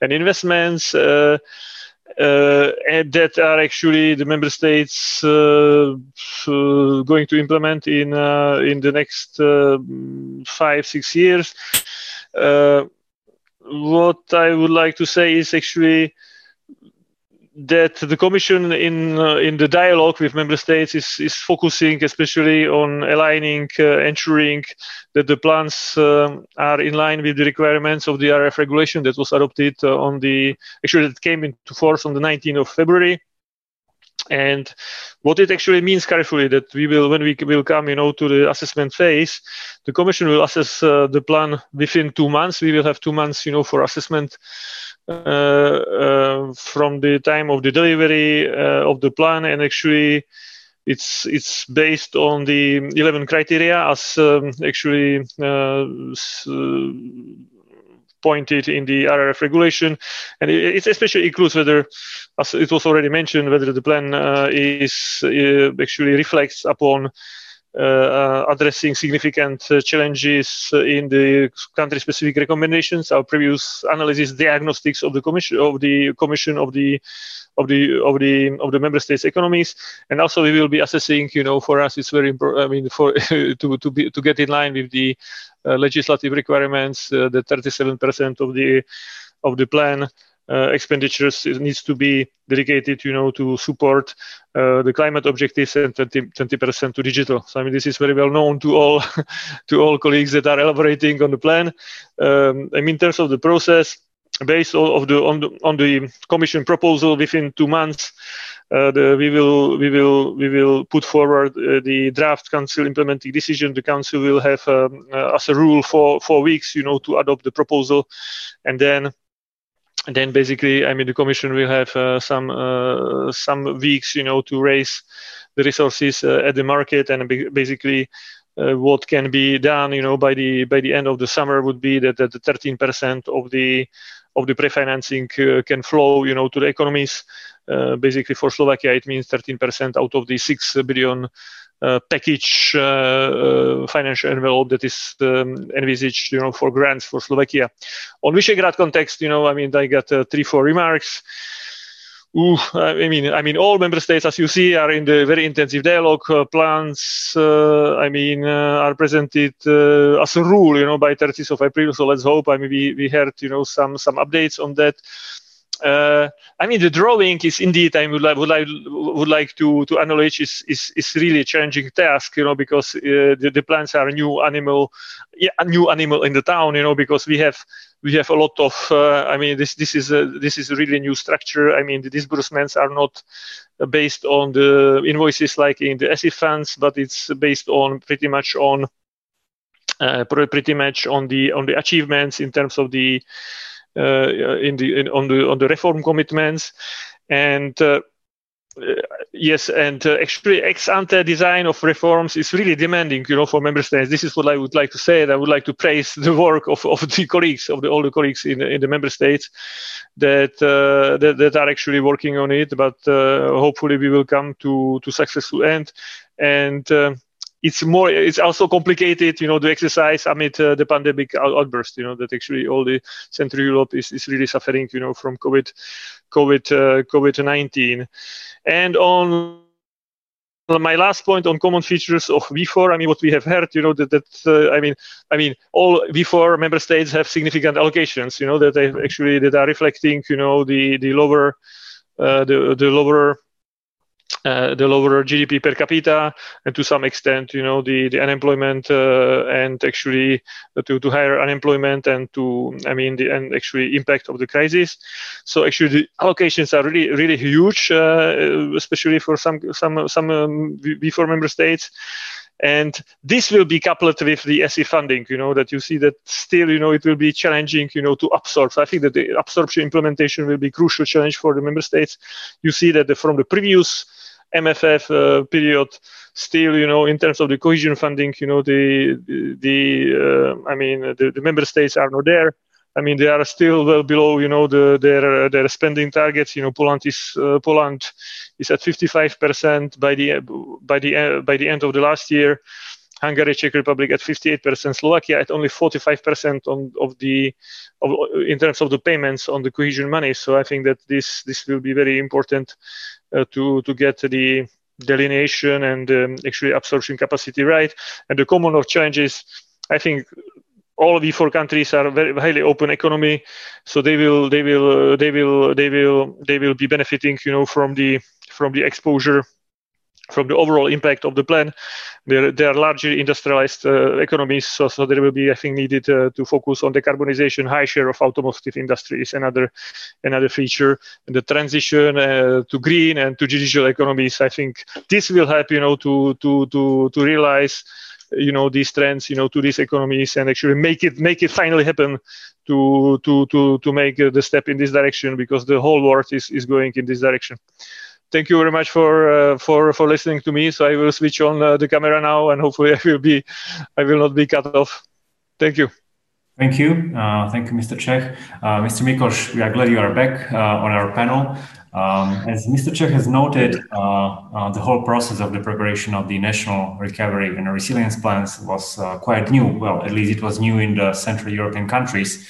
and investments and that are actually the member states uh, uh, going to implement in in the next five six years. what I would like to say is actually that the Commission, in uh, in the dialogue with member states, is is focusing especially on aligning, uh, ensuring that the plans um, are in line with the requirements of the RF regulation that was adopted uh, on the actually that came into force on the 19th of February. And what it actually means carefully that we will, when we will come, you know, to the assessment phase, the Commission will assess uh, the plan within two months. We will have two months, you know, for assessment uh, uh, from the time of the delivery uh, of the plan, and actually, it's it's based on the 11 criteria as um, actually pointed in the RRF regulation, and it, especially includes whether, as it was already mentioned, whether the plan uh, is uh, actually reflects upon addressing significant uh, challenges in the country-specific recommendations. Our previous analysis, diagnostics of the commission of the commission of the of the of the of the member states' economies, and also we will be assessing. You know, for us, it's very important. I mean, for *laughs* to to be to get in line with the uh, legislative requirements, uh, the 37% of the of the plan uh, expenditures needs to be dedicated, you know, to support uh, the climate objectives and 20 percent to digital. So I mean, this is very well known to all *laughs* to all colleagues that are elaborating on the plan. Um, I mean, in terms of the process, based on the on the on the Commission proposal, within two months. Uh, the, we will we will we will put forward uh, the draft council implementing decision. The council will have um, uh, as a rule for four weeks, you know, to adopt the proposal, and then then basically, I mean, the commission will have uh, some uh, some weeks, you know, to raise the resources uh, at the market, and basically, uh, what can be done, you know, by the by the end of the summer would be that, that the 13% of the of the pre-financing uh, can flow, you know, to the economies. Uh, basically, for Slovakia, it means 13% out of the six billion package uh, uh, financial envelope that is um, envisaged, you know, for grants for Slovakia. On Visegrad context, you know, I mean, I got three, four remarks. Ooh, I mean, I mean, all member states, as you see, are in the very intensive dialogue. Uh, plans, uh, I mean, uh, are presented as a rule, you know, by 30th of April. So let's hope. I mean, we, we heard, you know, some some updates on that. Uh, I mean, the drawing is indeed, I would like, would like, would like to, to acknowledge is, is, is really a challenging task, you know, because uh, the, the plants are a new animal, yeah, a new animal in the town, you know, because we have, we have a lot of, uh, I mean, this, this is a, this is really new structure. I mean, the disbursements are not based on the invoices like in the ESIF funds, but it's based on pretty much on, uh, pretty much on the, on the achievements in terms of the, in the in, on the on the reform commitments, and uh, yes, and uh, actually ex ante design of reforms is really demanding, you know, for member states. This is what I would like to say. And I would like to praise the work of, of the colleagues, of the, all the colleagues in, in the member states that, uh, that, that are actually working on it. But uh, hopefully we will come to to successful end. And it's more it's also complicated you know the exercise amid uh, the pandemic outburst you know that actually all the central europe is, is really suffering you know from covid covid uh, covid-19 and on my last point on common features of V4, I mean, what we have heard, you know, that, that uh, I mean, I mean, all V4 member states have significant allocations, you know, that they actually that are reflecting, you know, the the lower, uh, the the lower uh, the lower GDP per capita, and to some extent, you know, the, the unemployment uh, and actually to, to higher unemployment and to, I mean, the and actually impact of the crisis. So actually, the allocations are really really huge, uh, especially for some some some um, V4 member states. And this will be coupled with the SE funding, you know, that you see that still, you know, it will be challenging, you know, to absorb. So I think that the absorption implementation will be crucial challenge for the member states. You see that the, from the previous MFF uh, period, still, you know, in terms of the cohesion funding, you know, the the uh, I mean, the, the member states are not there. I mean, they are still well below, you know, the, their their spending targets. You know, Poland is uh, Poland is at 55% by the by the uh, by the end of the last year. Hungary, Czech Republic at 58%, Slovakia at only 45% on of the of, in terms of the payments on the cohesion money. So I think that this this will be very important uh, to to get the delineation and um, actually absorption capacity right. And the common of challenges, I think all of the four countries are very highly open economy, so they will they will uh, they will they will they will be benefiting, you know, from the from the exposure from the overall impact of the plan. They are largely industrialized uh, economies, so, so there will be, I think, needed uh, to focus on decarbonization. High share of automotive industry is another another feature. And the transition uh, to green and to digital economies, I think, this will help, you know, to to to to realize you know these trends you know to these economies and actually make it make it finally happen to to to to make the step in this direction because the whole world is is going in this direction thank you very much for uh, for for listening to me. So I will switch on uh, the camera now, and hopefully *laughs* I will be I will not be cut off. Thank you. Thank you. Uh, thank you, Mr. Čech. Uh, Mr. Miklos, we are glad you are back uh, on our panel. Um, as Mr. Čech has noted, uh, uh, the whole process of the preparation of the national recovery and resilience plans was uh, quite new. Well, at least it was new in the Central European countries.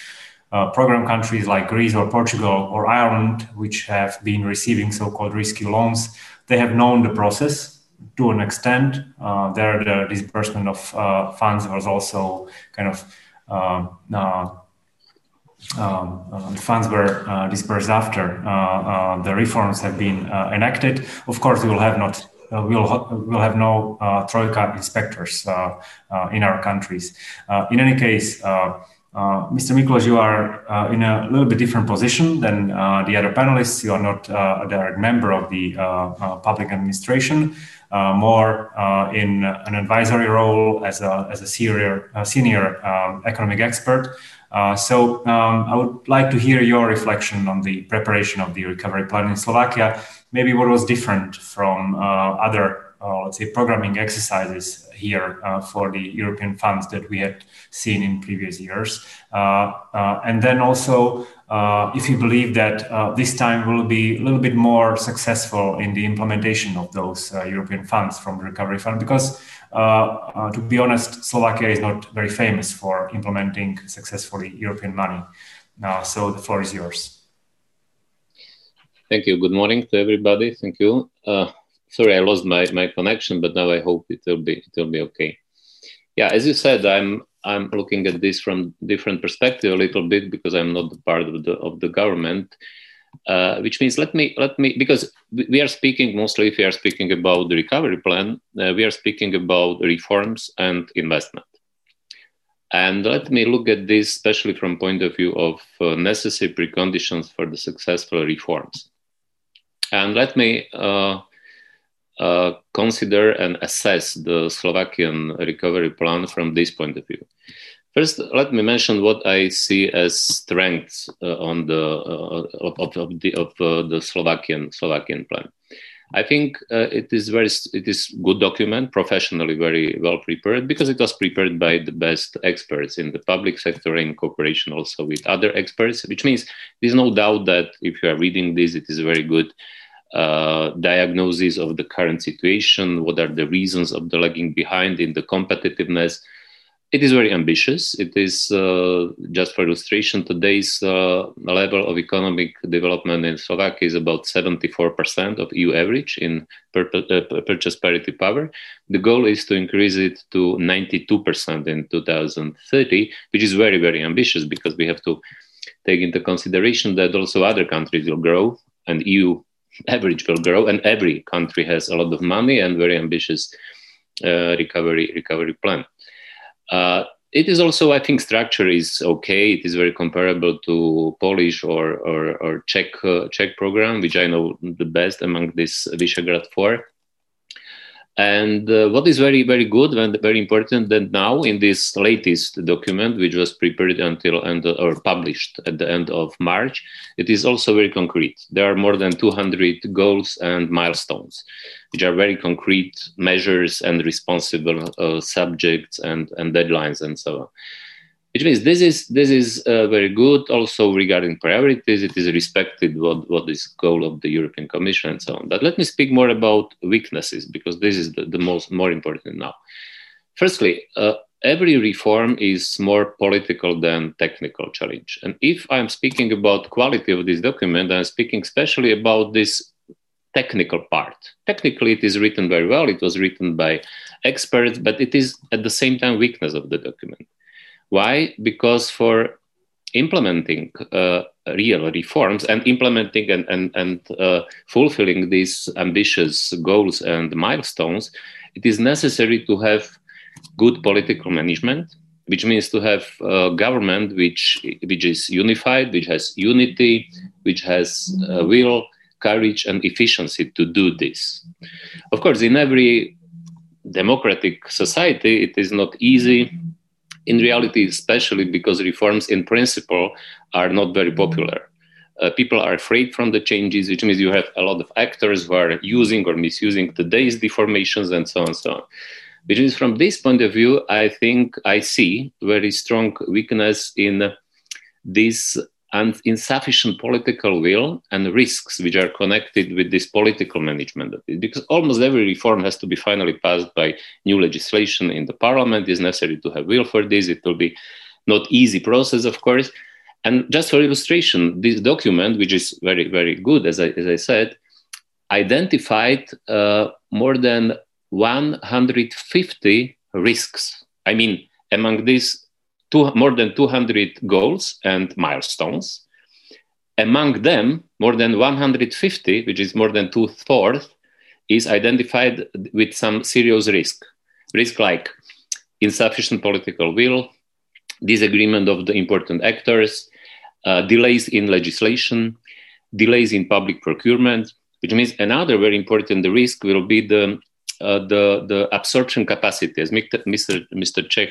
Uh, program countries like Greece or Portugal or Ireland, which have been receiving so called rescue loans, they have known the process to an extent. Uh, there, the disbursement of uh, funds was also kind of um, uh, funds were uh, dispersed after uh, the reforms have been enacted. Of course, we will have not we'll we'll have no troika inspectors in our countries. in any case. Uh, Mr. Miklos, you are uh, in a little bit different position than uh, the other panelists. You are not a direct member of the public administration, more in an advisory role as a, as a senior, senior um, economic expert. Uh, so um, I would like to hear your reflection on the preparation of the recovery plan in Slovakia. Maybe what was different from uh, other, uh, let's say, programming exercises here uh, for the European funds that we had seen in previous years, uh, and then also if you believe that this time will be a little bit more successful in the implementation of those European funds from the recovery fund, because to be honest, Slovakia is not very famous for implementing successfully European money. Uh, so the floor is yours. Thank you. Good morning to everybody. Thank you. sorry, I lost my, my connection, but now I hope it will be it will be okay. Yeah, as you said, I'm I'm looking at this from different perspective a little bit because I'm not part of the of the government. Uh, which means let me let me because we are speaking mostly if we are speaking about the recovery plan uh, we are speaking about reforms and investment. And let me look at this especially from point of view of uh, necessary preconditions for the successful reforms. And let me uh, uh, consider and assess the slovakian recovery plan from this point of view First, let me mention what I see as strengths uh, on the uh, of, of, the of uh, the Slovakian Slovakian plan. I think uh, it is very it is good document, professionally very well prepared because it was prepared by the best experts in the public sector in cooperation also with other experts. Which means there's no doubt that if you are reading this, it is a very good uh, diagnosis of the current situation. What are the reasons of the lagging behind in the competitiveness? It is very ambitious. It is, uh, just for illustration, today's uh, level of economic development in Slovakia is about 74% of EU average in pur- uh, purchase parity power. The goal is to increase it to 92% in 2030, which is very, very ambitious because we have to take into consideration that also other countries will grow and EU average will grow, and every country has a lot of money and very ambitious uh, recovery recovery plan. Uh, it is also, I think, structure is okay. It is very comparable to Polish or or, or Czech uh, Czech program, which I know the best among this Visegrad Four. And uh, what is very, very good and very important that now in this latest document, which was prepared until end or published at the end of March, it is also very concrete. There are more than 200 goals and milestones, which are very concrete measures and responsible uh, subjects and, and deadlines and so on which means this is this is uh, very good. Also regarding priorities it is respected what what is goal of the european commission and so on. But let me speak more about weaknesses because this is the, the most more important now. Firstly uh, every reform is more political than technical challenge. And if i'm speaking about quality of this document i'm speaking especially about this technical part. Technically it is written very well. It was written by experts but it is at the same time weakness of the document why? Because for implementing uh, real reforms and implementing and, and, and uh, fulfilling these ambitious goals and milestones, it is necessary to have good political management, which means to have a government which, which is unified, which has unity, which has uh, will, courage, and efficiency to do this. Of course, in every democratic society, it is not easy in reality, especially because reforms in principle are not very popular. Uh, people are afraid from the changes, which means you have a lot of actors who are using or misusing today's deformations and so on and so on. Which means, from this point of view, I think I see very strong weakness in this and insufficient political will and risks which are connected with this political management. Because almost every reform has to be finally passed by new legislation in the parliament. It's necessary to have will for this. It will be not easy process, of course. And just for illustration, this document, which is very, very good, as I, as I said, identified uh, more than 150 risks. I mean, among these, two, more than 200 goals and milestones. Among them, more than 150, which is more than two is identified with some serious risk. Risk like insufficient political will, disagreement of the important actors, uh, delays in legislation, delays in public procurement, which means another very important risk will be the the, the absorption capacity. As Mr. Mr. Čech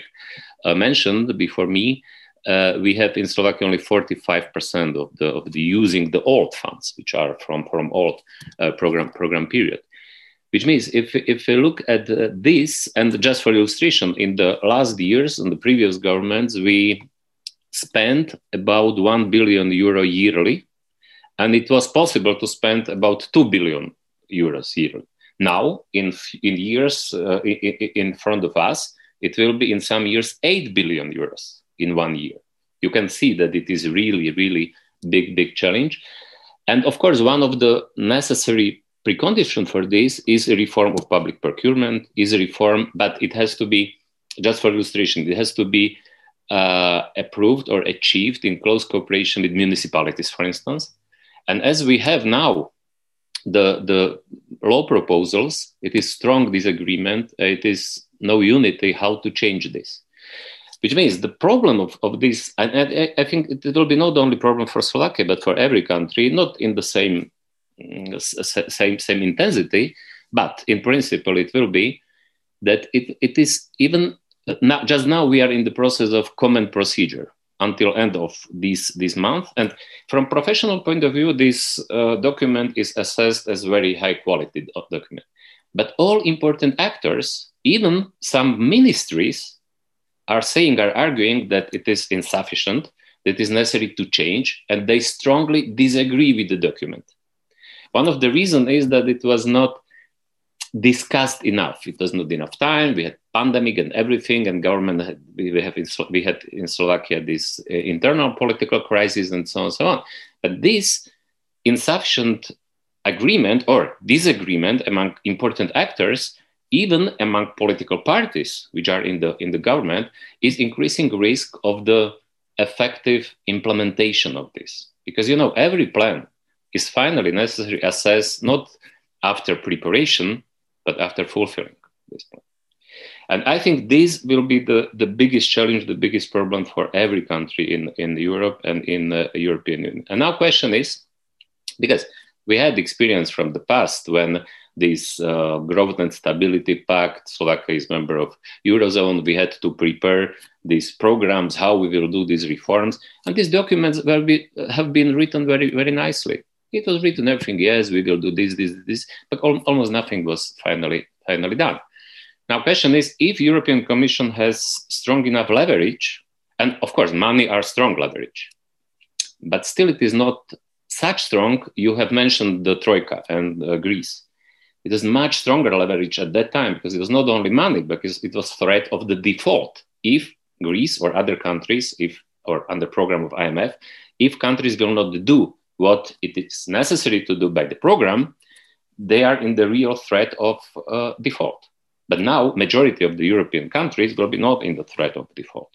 uh, mentioned before me, uh, we have in Slovakia only 45% of the, of the using the old funds, which are from, from old uh, program, program period. Which means if, if we look at uh, this, and just for illustration, in the last years, and the previous governments, we spent about 1 billion euro yearly, and it was possible to spend about 2 billion euros yearly. Now, in, in years uh, in, front of us, it will be in some years 8 billion euros in one year. You can see that it is really, really big, big challenge. And of course, one of the necessary precondition for this is a reform of public procurement, is a reform, but it has to be, just for illustration, it has to be uh, approved or achieved in close cooperation with municipalities, for instance. And as we have now the, the law proposals, it is strong disagreement, uh, it is no unity how to change this. Which means the problem of, of this, and I, I think it will be not only problem for Slovakia, but for every country, not in the same mm, same same intensity, but in principle it will be that it, it is even uh, now, just now we are in the process of common procedure until end of this this month. And from professional point of view this uh, document is assessed as very high quality document. But all important actors even some ministries are saying are arguing that it is insufficient that it is necessary to change and they strongly disagree with the document. One of the reasons is that it was not discussed enough. It was not enough time. We had pandemic and everything, and government had, we have in, we had in Slovakia this uh, internal political crisis and so on and so on. But this insufficient agreement or disagreement among important actors, even among political parties which are in the in the government, is increasing risk of the effective implementation of this. Because you know every plan is finally necessary assess not after preparation, but after fulfilling this plan. And I think this will be the, the biggest challenge, the biggest problem for every country in, in Europe and in the European Union. And now question is, because we had experience from the past when this uh, growth and stability pact, Slovakia is member of Eurozone, we had to prepare these programs, how we will do these reforms. And these documents be, have been written very, very nicely. It was written everything. Yes, we will do this, this, this, but al- almost nothing was finally finally done. Now, question is if European Commission has strong enough leverage, and of course, money are strong leverage, but still it is not such strong. You have mentioned the Troika and uh, Greece. It is much stronger leverage at that time because it was not only money, because it was threat of the default. If Greece or other countries, if or under program of IMF, if countries will not do what it is necessary to do by the program, they are in the real threat of uh, default. But now, majority of the European countries will be not in the threat of default,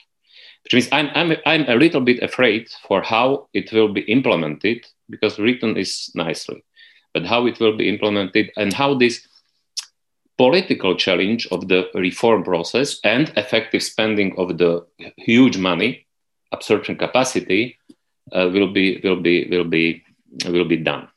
which means I'm, I'm, I'm a little bit afraid for how it will be implemented because written is nicely, but how it will be implemented and how this political challenge of the reform process and effective spending of the huge money absorption capacity uh, will be will be will be will be done.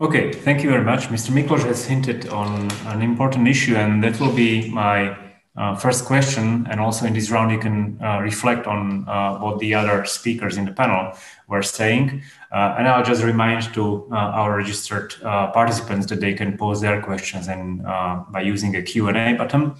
Okay, thank you very much. Mr. Miklos has hinted on an important issue, and that will be my uh, first question, and also in this round, you can uh, reflect on uh, what the other speakers in the panel were saying. Uh, and I'll just remind to uh, our registered uh, participants that they can pose their questions and by using a Q&A button.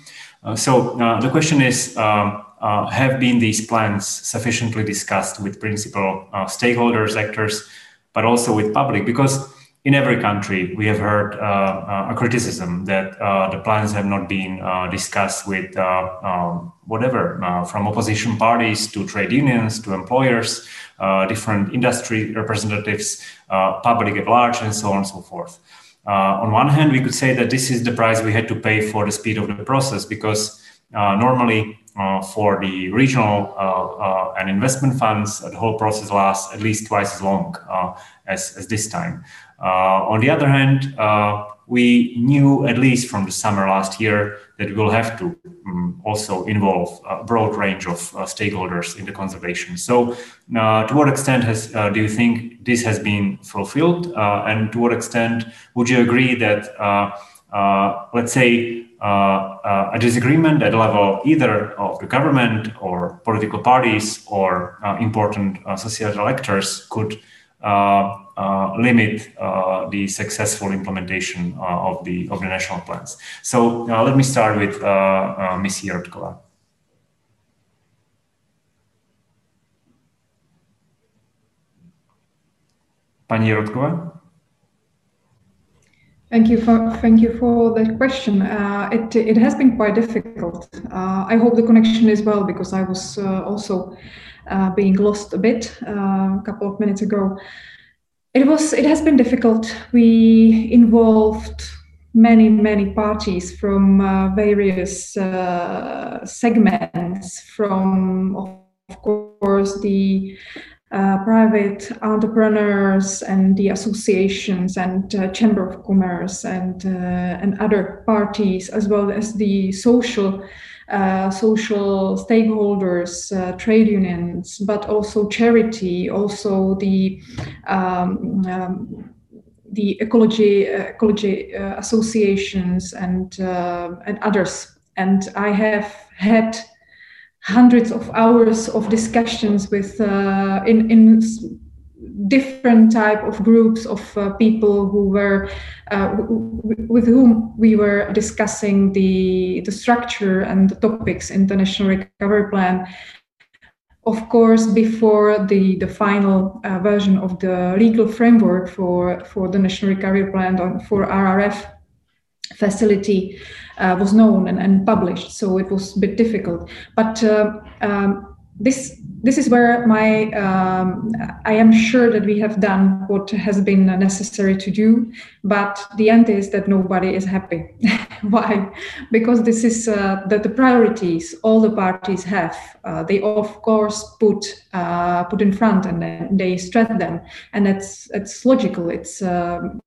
so the question is, um, have been these plans sufficiently discussed with principal stakeholders, actors, but also with public? Because in every country, we have heard uh, uh, a criticism that uh, the plans have not been uh, discussed with uh, um, whatever, uh, from opposition parties to trade unions to employers, different industry representatives, public at large, and so on and so forth. on one hand, we could say that this is the price we had to pay for the speed of the process because normally for the regional and investment funds, the whole process lasts at least twice as long as, as this time. Uh, on the other hand, uh, we knew at least from the summer last year that we will have to um, also involve a broad range of uh, stakeholders in the conservation. So, uh, to what extent has uh, do you think this has been fulfilled, uh, and to what extent would you agree that, let's say, Uh, uh, a disagreement at the level either of the government or political parties or uh, important societal actors could uh, uh, limit uh, the successful implementation of the of the national plans. So let me start with Ms. Jirotkova. Pani? Thank you for thank you for that question. Uh, it it has been quite difficult. Uh, I hope the connection is well because I was uh, also uh, being lost a bit uh, a couple of minutes ago. It was. It has been difficult. We involved many many parties from uh, various segments. From of course the uh, private entrepreneurs and the associations and uh, chamber of commerce and uh, and other parties as well as the social uh, social stakeholders, uh, trade unions, but also charity, also the um, um, the ecology ecology associations and and others. And I have had hundreds of hours of discussions with in in different type of groups of uh, people who were uh, with whom we were discussing the the structure and the topics in the national recovery plan. Of course before the the final uh, version of the legal framework for for the national recovery plan on, for rrf facility uh, was known and, and, published so it was a bit difficult but uh, um, this this is where my um, I am sure that we have done what has been necessary to do, but the end is that nobody is happy. *laughs* Why? Because this is uh, that the priorities all the parties have. Uh, they of course put uh, put in front and then they stress them, and that's it's logical. It's um,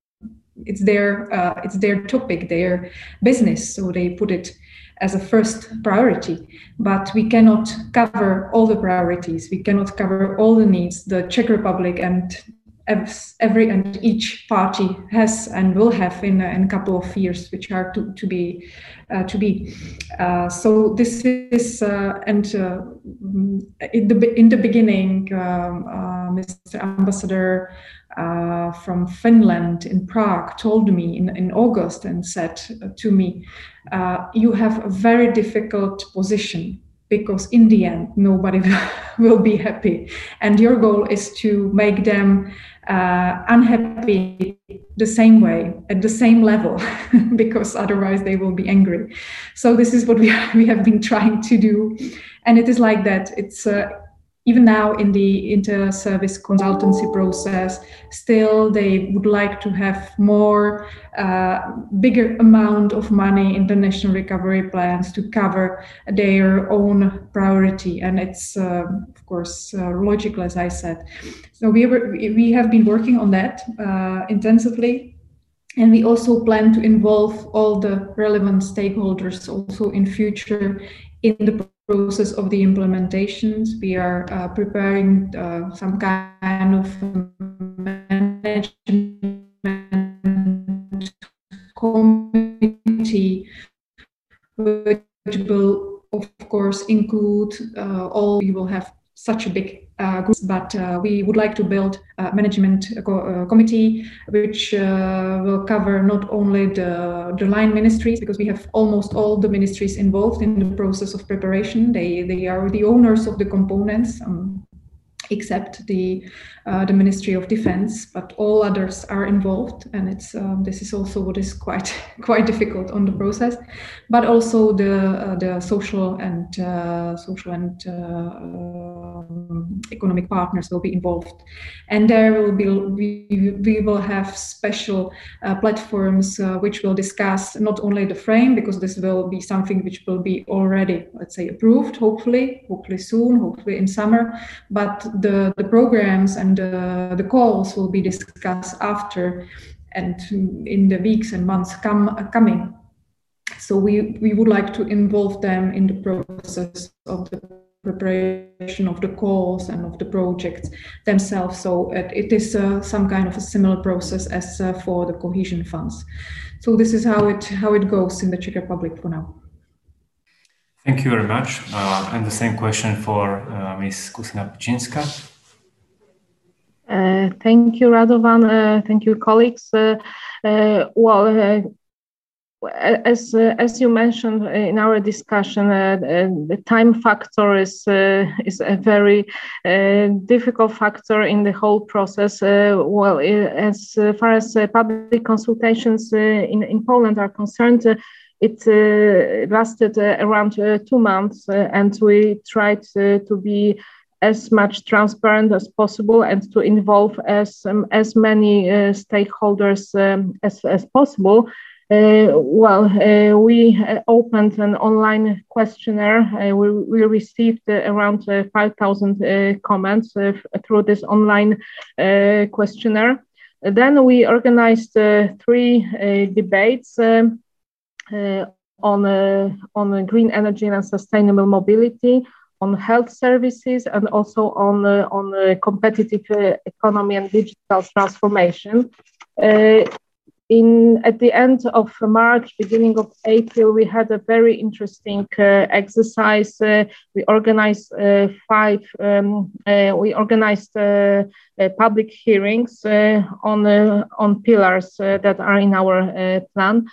it's their uh, it's their topic, their business, so they put it as a first priority. But we cannot cover all the priorities. We cannot cover all the needs. The Czech Republic and every and each party has and will have in, in a couple of years, which are to, to be uh, to be. Uh, so this is uh, and uh, in the in the beginning, um, uh, Mr. Ambassador uh, from Finland in Prague told me in, in August and said to me, uh, You have a very difficult position because in the end, nobody *laughs* will be happy. And your goal is to make them uh, unhappy the same way, at the same level, *laughs* because otherwise they will be angry. So, this is what we, *laughs* we have been trying to do. And it is like that. It's uh, even now in the inter-service consultancy process, still they would like to have more, uh, bigger amount of money in the national recovery plans to cover their own priority, and it's uh, of course uh, logical, as I said. So we were, we have been working on that uh, intensively. And we also plan to involve all the relevant stakeholders also in future in the process of the implementations. We are uh, preparing uh, some kind of management committee which will, of course, include uh, all. We will have such a big uh, group, but uh, we would like to build a management co- committee which will cover not only the, the line ministries, because we have almost all the ministries involved in the process of preparation. They, they are the owners of the components. Um, except the uh, the Ministry of Defense, but all others are involved, and it's um, this is also what is quite *laughs* quite difficult on the process, but also the uh, the social and uh, social and uh, um, economic partners will be involved, and there will be we, we will have special uh, platforms uh, which will discuss not only the frame because this will be something which will be already let's say approved hopefully hopefully soon hopefully in summer, but the the programs and and uh, the calls will be discussed after and in the weeks and months come, coming. So we, we would like to involve them in the process of the preparation of the calls and of the projects themselves. So it, it is uh, some kind of a similar process as uh, for the cohesion funds. So this is how it how it goes in the Czech Republic for now. Thank you very much. Uh, and the same question for uh, Ms. Kusina Pichinska. Uh, thank you, Radovan. Uh, thank you, colleagues. Uh, well, as uh, as you mentioned in our discussion, uh, the time factor is uh, is a very difficult factor in the whole process. well, as far as public consultations in in Poland are concerned. it lasted around two months, and we tried to be as much transparent as possible and to involve as um, as many uh, stakeholders um, as, as possible. Uh, well, uh, we uh, opened an online questionnaire. Uh, we, we, received uh, around 5,000 comments through this online questionnaire. Then we organized three debates um, on, on green energy and sustainable mobility, on health services and also on, uh, on uh, competitive uh, economy and digital transformation. Uh, in, at the end of March, beginning of April, we had a very interesting uh, exercise. Uh, we organized five, um, we organized public hearings on, on pillars that are in our plan.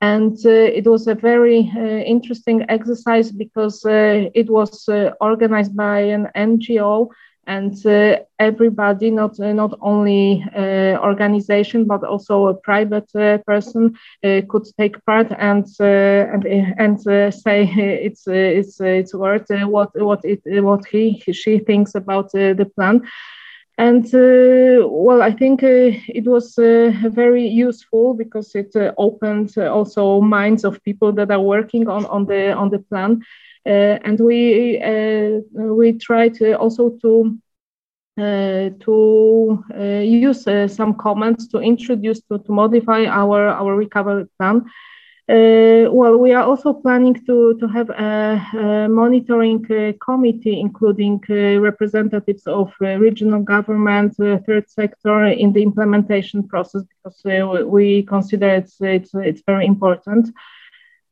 And uh, it was a very uh, interesting exercise because uh, it was organized by an NGO and uh, everybody not uh, not only uh, organization but also a private person could take part and and and say it's it's it's worth what what it what he she thinks about the plan and uh, well, I think uh, it was uh, very useful because it opened also minds of people that are working on, on the on the plan, and we we tried also to uh, to uh, use uh, some comments to introduce to, to modify our our recovery plan. uh, well, we are also planning to, to have a, a monitoring uh, committee, including uh, representatives of uh, regional government, uh, third sector in the implementation process, because uh, we consider it's, it's, it's very important.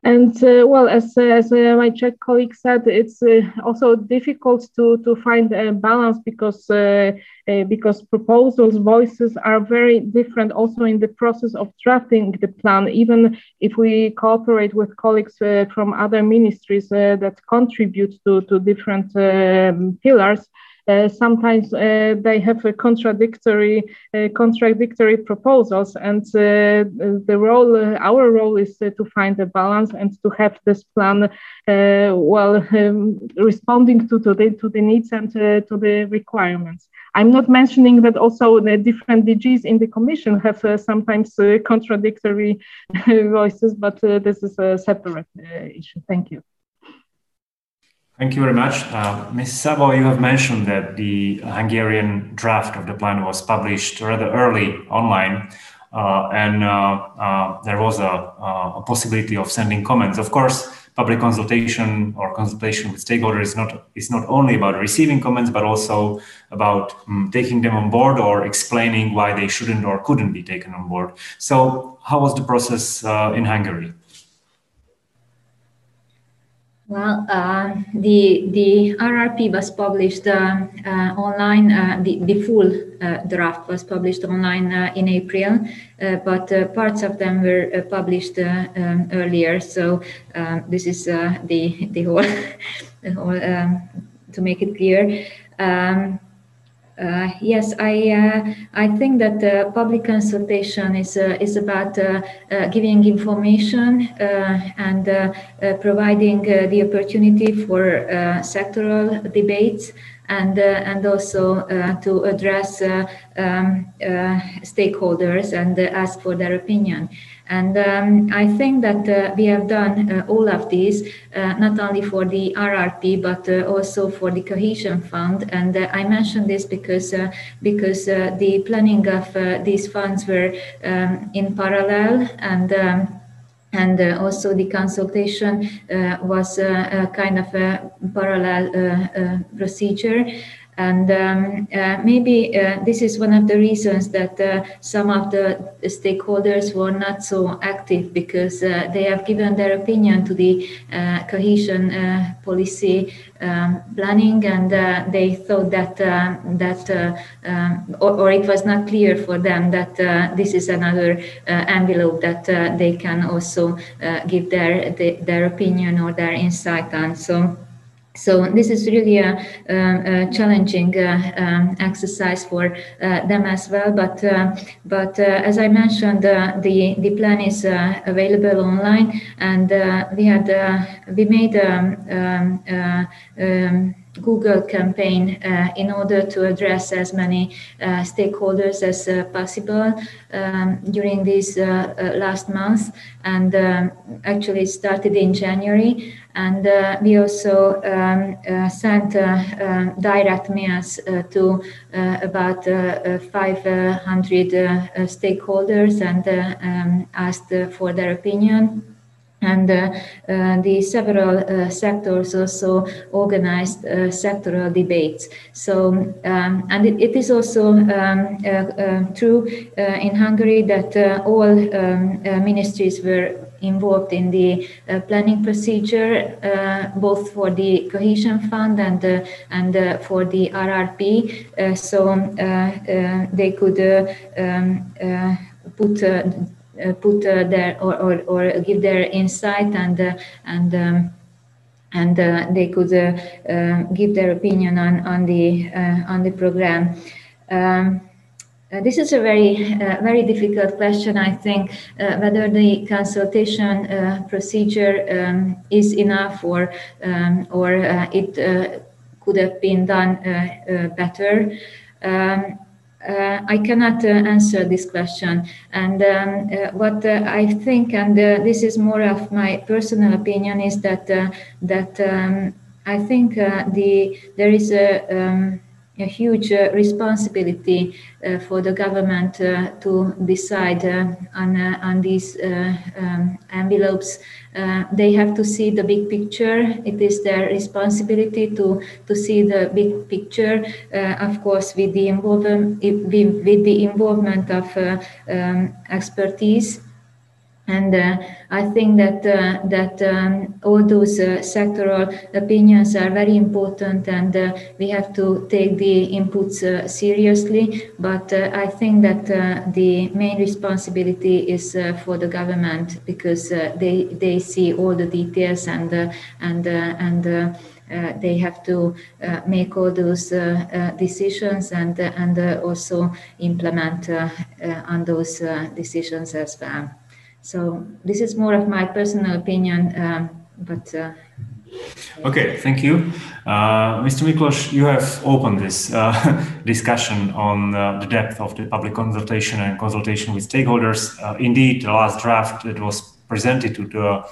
And uh, well, as, uh, as uh, my Czech colleague said, it's uh, also difficult to, to find a balance because uh, uh, because proposals, voices are very different. Also in the process of drafting the plan, even if we cooperate with colleagues from other ministries that contribute to to different um, pillars. Uh, sometimes uh, they have contradictory uh, contradictory proposals, and the role, our role, is to find a balance and to have this plan well um, responding to, to the to the needs and to the requirements. I'm not mentioning that also the different DGs in the Commission have uh, sometimes uh, contradictory *laughs* voices, but uh, this is a separate issue. Thank you. Thank you very much. Uh, Ms. Szabó, you have mentioned that the Hungarian draft of the plan was published rather early online, uh, and uh, uh there was a, uh, a, possibility of sending comments. Of course, public consultation or consultation with stakeholders is not, is not only about receiving comments, but also about um, taking them on board or explaining why they shouldn't or couldn't be taken on board. So, how was the process uh, in Hungary? Well, uh, the the RRP was published uh, uh, online. Uh, the the full uh, draft was published online uh, in April, but parts of them were published um, earlier. So um, this is the the whole, *laughs* the whole um, to make it clear. Um, uh, yes, I uh, I think that uh, public consultation is is about giving information and providing the opportunity for sectoral debates and uh, and also uh, to address uh, um, stakeholders and ask for their opinion. And um, I think that uh, we have done uh, all of these, uh, not only for the RRP, but also for the Cohesion Fund. And I mentioned this because, because the planning of these funds were um, in parallel and um, and uh, also the consultation uh, was uh, a kind of a parallel procedure and um, uh, maybe uh, this is one of the reasons that uh, some of the stakeholders were not so active because uh, they have given their opinion to the uh, cohesion uh, policy um, planning, and they thought that that um, or, or, it was not clear for them that this is another envelope that they can also give their, their opinion or their insight on. So. So this is really a, a challenging uh, um, exercise for uh, them as well. But uh, but as I mentioned, the the plan is available online, and we had we made um, um, um Google campaign uh, in order to address as many uh, stakeholders as uh, possible um, during these last months. And um, actually started in January. And uh, we also um, uh, sent uh, um, direct mails to about 500 stakeholders and um, asked for their opinion and uh, uh, the several uh, sectors also organized sectoral debates. So, um, and it, it is also um, true in Hungary that all um, ministries were involved in the uh, planning procedure, uh, both for the cohesion fund and uh, and uh, for the RRP. Uh, so uh, they could um, put. Put their or, or, or, give their insight and and um, and they could give their opinion on on the on the program. Um, uh, this is a very, uh, very difficult question. I think uh, whether the consultation uh, procedure um, is enough, or um, or uh, it uh, could have been done better. Um, I cannot answer this question. And um, what I think, and this is more of my personal opinion, is that that um, I think the there is a um, a huge uh, responsibility uh, for the government uh, to decide uh, on uh, on these uh, um, envelopes. they have to see the big picture. It is their responsibility to to see the big picture. of course, with the involvement with, the involvement of um, expertise and uh, I think that uh, that um, all those uh, sectoral opinions are very important, and uh, we have to take the inputs uh, seriously. But uh, I think that the main responsibility is for the government because they they see all the details and and and. Uh, they have to uh, make all those uh, decisions and and also implement on those decisions as well. So this is more of my personal opinion, um, but. Uh, okay, thank you. Uh, Mr. Miklos, you have opened this uh, *laughs* discussion on uh, the depth of the public consultation and consultation with stakeholders. Uh, indeed, the last draft that was presented to the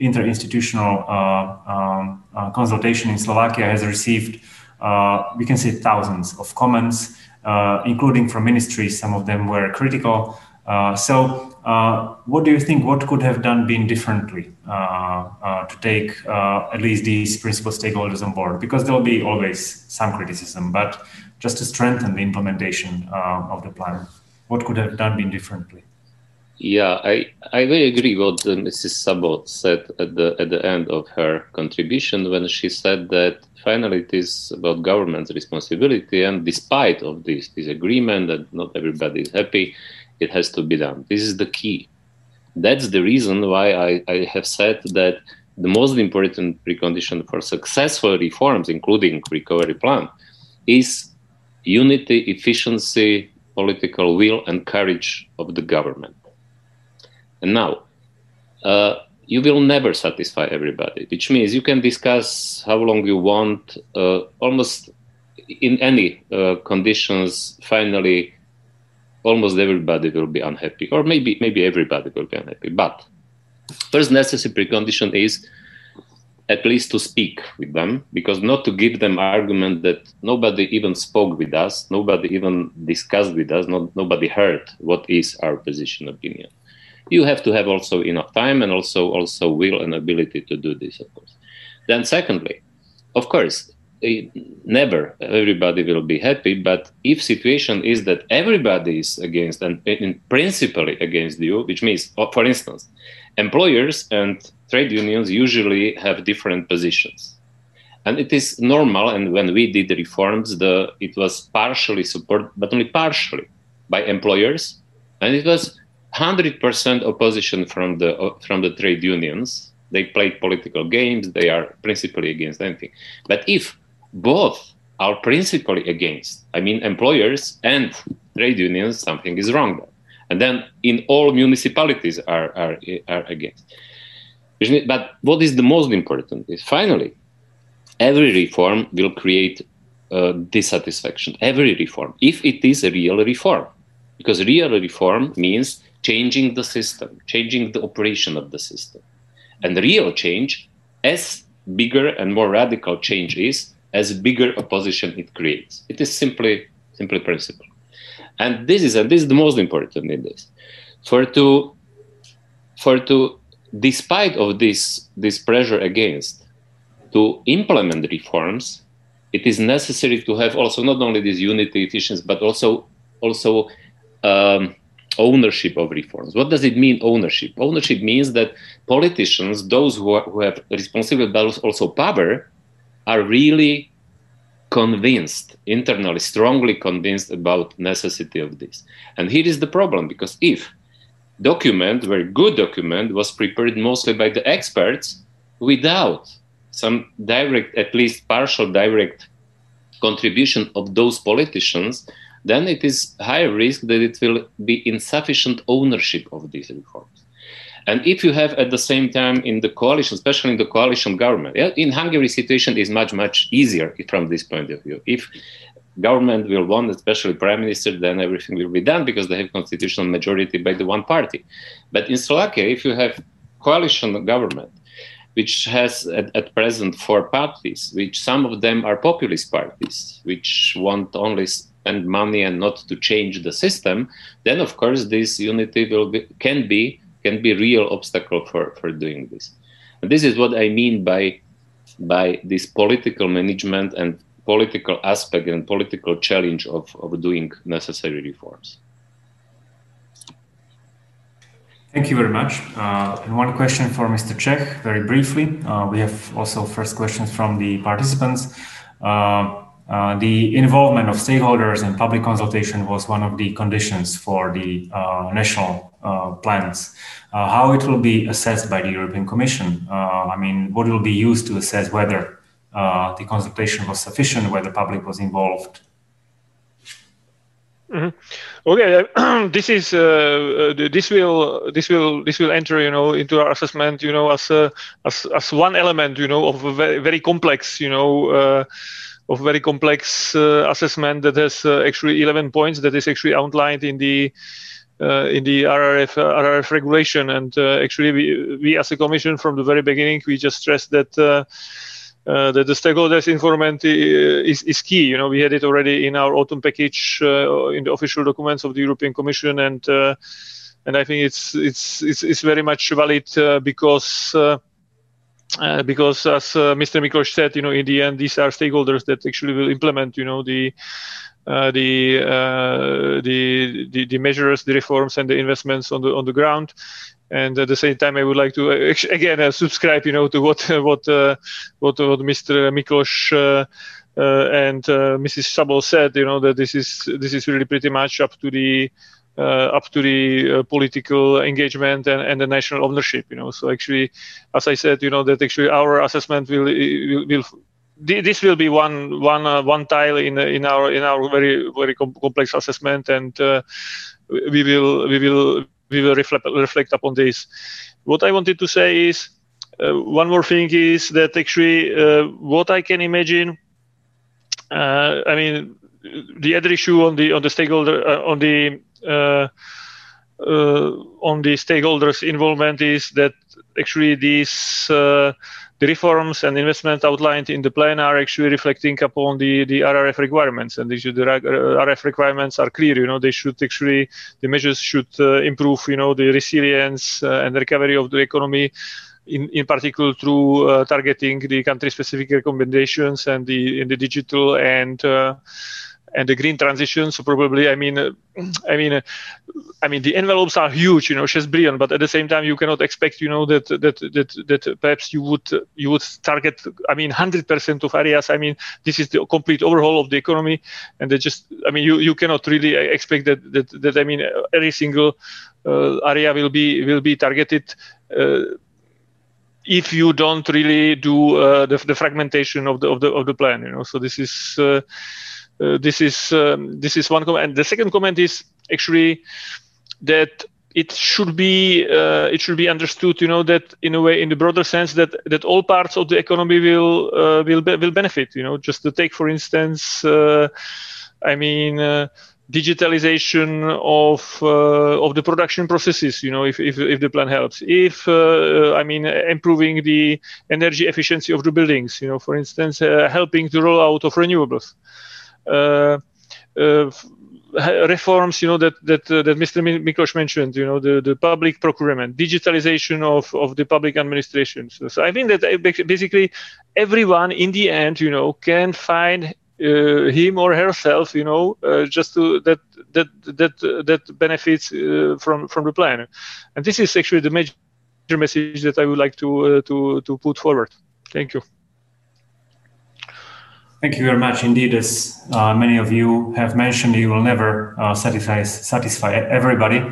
interinstitutional um, consultation in Slovakia has received, we can say, thousands of comments, including from ministries. Some of them were critical. So uh, what do you think? What could have done been differently uh, uh, to take uh, at least these principal stakeholders on board? Because there will be always some criticism, but just to strengthen the implementation uh, of the plan, what could have done been differently? Yeah, I, I very agree what uh, Mrs. Szabó said at the at the end of her contribution when she said that finally it is about government's responsibility and despite of this disagreement that not everybody is happy, it has to be done. This is the key. That's the reason why I, I have said that the most important precondition for successful reforms, including recovery plan, is unity, efficiency, political will, and courage of the government and now, uh, you will never satisfy everybody, which means you can discuss how long you want, uh, almost in any uh, conditions. Finally, almost everybody will be unhappy, or maybe maybe everybody will be unhappy. But first necessary precondition is at least to speak with them, because not to give them argument that nobody even spoke with us, nobody even discussed with us, not, nobody heard what is our position opinion you have to have also enough time and also also will and ability to do this of course then secondly of course never everybody will be happy but if situation is that everybody is against and in principally against you which means uh, for instance employers and trade unions usually have different positions and it is normal and when we did the reforms the it was partially supported but only partially by employers and it was 100% opposition from the from the trade unions. They play political games. They are principally against anything. But if both are principally against, I mean, employers and trade unions, something is wrong there. And then in all municipalities are, are, are against. But what is the most important is finally, every reform will create uh, dissatisfaction. Every reform, if it is a real reform, because real reform means changing the system, changing the operation of the system. And real change, as bigger and more radical change is, as bigger opposition it creates. It is simply simply principle. And this is and this is the most important in this. For to for to despite of this this pressure against to implement reforms, it is necessary to have also not only this unity efficiency, but also also um, ownership of reforms. What does it mean, ownership? Ownership means that politicians, those who, are, who have responsibility but also power, are really convinced, internally, strongly convinced about necessity of this. And here is the problem, because if document, very good document, was prepared mostly by the experts without some direct, at least partial direct contribution of those politicians, then it is high risk that it will be insufficient ownership of these reforms. And if you have at the same time in the coalition, especially in the coalition government, in Hungary situation is much, much easier from this point of view. If government will want, especially prime minister, then everything will be done because they have constitutional majority by the one party. But in Slovakia, if you have coalition government, which has at, at, present four parties, which some of them are populist parties, which want only spend money and not to change the system, then of course this unity will be, can be can be real obstacle for, for doing this. And this is what I mean by by this political management and political aspect and political challenge of, of doing necessary reforms. Thank you very much. Uh, and one question for Mr. Čech, very briefly. Uh, we have also first questions from the participants. Uh, uh, the involvement of stakeholders and public consultation was one of the conditions for the uh, national uh, plans. Uh, how it will be assessed by the European Commission? Uh, I mean, what will be used to assess whether the consultation was sufficient, whether the public was involved? Mm-hmm. Okay, *clears throat* this is this will this will this will enter you know into our assessment you know as as as one element you know of a very, very complex you know of very complex uh, assessment that has uh, actually 11 points that is actually outlined in the uh, in the RRF RRF regulation. And actually, we, we as a commission from the very beginning we just stressed that. Uh, that the stakeholders involvement is, is key. You know, we had it already in our autumn package uh, in the official documents of the European Commission, and uh, and I think it's it's it's, it's very much valid because uh, because as uh, Mr. Miklos said, you know, in the end, these are stakeholders that actually will implement, you know, the uh, the, uh, the, the the measures, the reforms, and the investments on the on the ground. And at the same time, I would like to uh, again subscribe, you know, to what *laughs* what what what Mr. Miklos and Mrs. Szabó said. You know that this is this is really pretty much up to the up to the uh, political engagement and, and the national ownership you know so actually as i said you know that actually our assessment will will, will this will be one one uh, one tile in in our in our very very com- complex assessment, and uh, we will we will we will reflect reflect upon this. What I wanted to say is uh, one more thing is that actually uh, what I can imagine. Uh, I mean, the other issue on the on the stakeholder uh, on the on the stakeholders involvement is that actually these the reforms and investment outlined in the plan are actually reflecting upon the, the RRF requirements, and the, RRF requirements are clear. You know, they should actually the measures should uh, improve, you know, the resilience uh, and recovery of the economy. In, in particular, through uh, targeting the country-specific recommendations and the in the digital and uh, and the green transition. So probably, I mean, I mean, I mean, the envelopes are huge, you know, just brilliant. But at the same time, you cannot expect, you know, that that that that perhaps you would you would target, I mean, hundred percent of areas. I mean, this is the complete overhaul of the economy, and they just, I mean, you you cannot really expect that that that I mean, every single uh, area will be will be targeted. Uh, if you don't really do uh, the, the fragmentation of the of the of the plan, you know, so this is uh, this is um, this is one comment. And the second comment is actually that it should be uh, it should be understood, you know, that in a way, in the broader sense, that that all parts of the economy will uh, will be, will benefit. You know, just to take for instance, uh, I mean. Uh, digitalization of uh, of the production processes you know if, if, if the plan helps if uh, i mean improving the energy efficiency of the buildings you know for instance uh, helping the rollout of renewables uh, uh, reforms, you know, that that uh, that Mr. Miklos mentioned, you know, the, the public procurement, digitalization of, of the public administration. So, so I think that basically everyone in the end, you know, can find uh, him or herself, you know, uh, just to that that that that benefits uh, from from the plan, and this is actually the major message that I would like to to to put forward. Thank you. Thank you very much. Indeed, as uh, many of you have mentioned, you will never uh, satisfy satisfy everybody.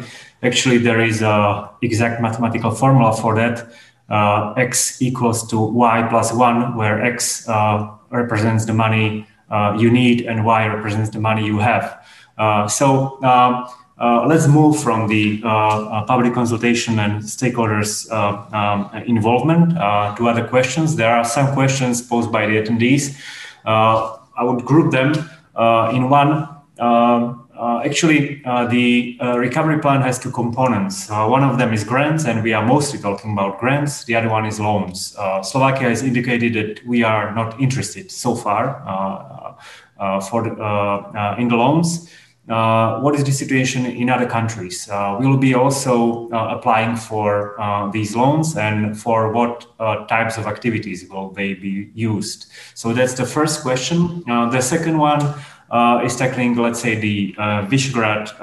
Actually, there is a exact mathematical formula for that. Uh, x equals to y plus one, where x uh, represents the money uh, you need and y represents the money you have. Uh, so let's move from the public consultation and stakeholders um, involvement to other questions. There are some questions posed by the attendees. Uh, I would group them uh, in one. Um, uh, actually, the recovery plan has two components. one of them is grants, and we are mostly talking about grants. The other one is loans. Slovakia has indicated that we are not interested so far for the, in the loans. Uh, what is the situation in other countries? Uh, we'll be also uh, applying for uh, these loans and for what uh, types of activities will they be used? So that's the first question. Uh, the second one is tackling, let's say, the Visegrad,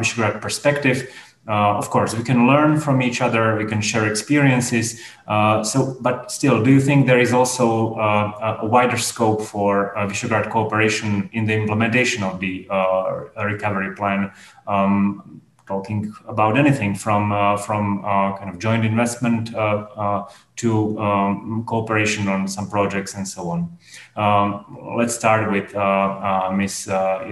Visegrad perspective. Uh, of course, we can learn from each other. We can share experiences. Uh, so, but still, do you think there is also uh, a wider scope for uh, Visegrad cooperation in the implementation of the uh, recovery plan? Um, talking about anything from uh, from kind of joint investment to um, cooperation on some projects and so on. Um, let's start with Ms. Uh,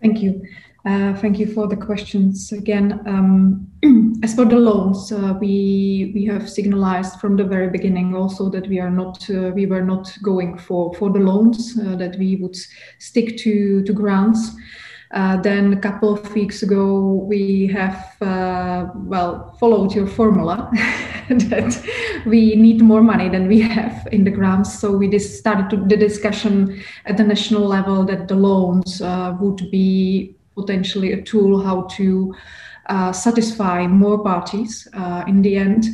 Thank you. Uh, thank you for the questions again. Um, *clears throat* as for the loans, uh, we we have signalized from the very beginning also that we are not uh, we were not going for for the loans uh, that we would stick to to grants. Uh, then a couple of weeks ago, we have uh, well followed your formula *laughs* that we need more money than we have in the grants. So we started the discussion at the national level that the loans would be potentially a tool how to uh, satisfy more parties uh, in the end.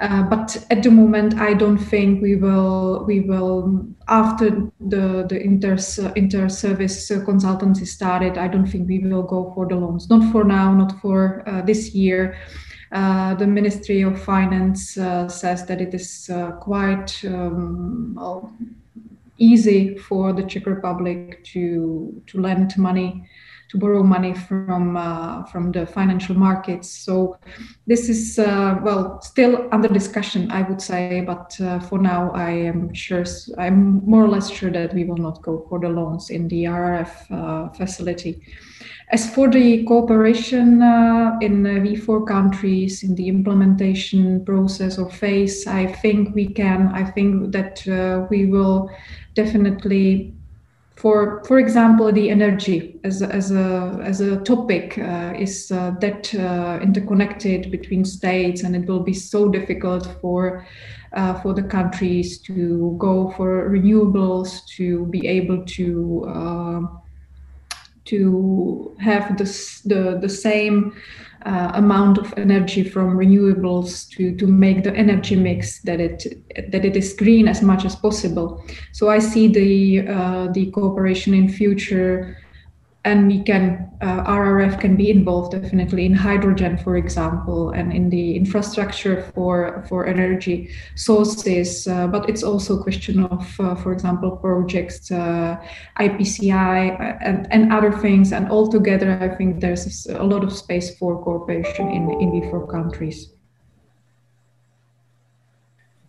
Uh, but at the moment, I don't think we will we will after the the inter inter service consultancy started. I don't think we will go for the loans. Not for now. Not for uh, this year. Uh, the Ministry of Finance uh, says that it is uh, quite um, easy for the Czech Republic to to lend money to borrow money from uh, from the financial markets. So this is uh, well still under discussion, I would say. But uh, for now, I am sure I'm more or less sure that we will not go for the loans in the RRF uh, facility. As for the cooperation uh, in the V4 countries in the implementation process or phase, I think we can. I think that uh, we will definitely for for example the energy as a, as a as a topic uh, is uh, that uh, interconnected between states and it will be so difficult for uh, for the countries to go for renewables to be able to uh, to have this, the the same uh, amount of energy from renewables to, to make the energy mix that it that it is green as much as possible. So I see the uh, the cooperation in future and we can uh, RRF can be involved definitely in hydrogen, for example, and in the infrastructure for for energy sources. Uh, but it's also a question of, uh, for example, projects, uh, IPCEI, uh, and, and other things. And altogether, I think there's a lot of space for cooperation in in the four countries.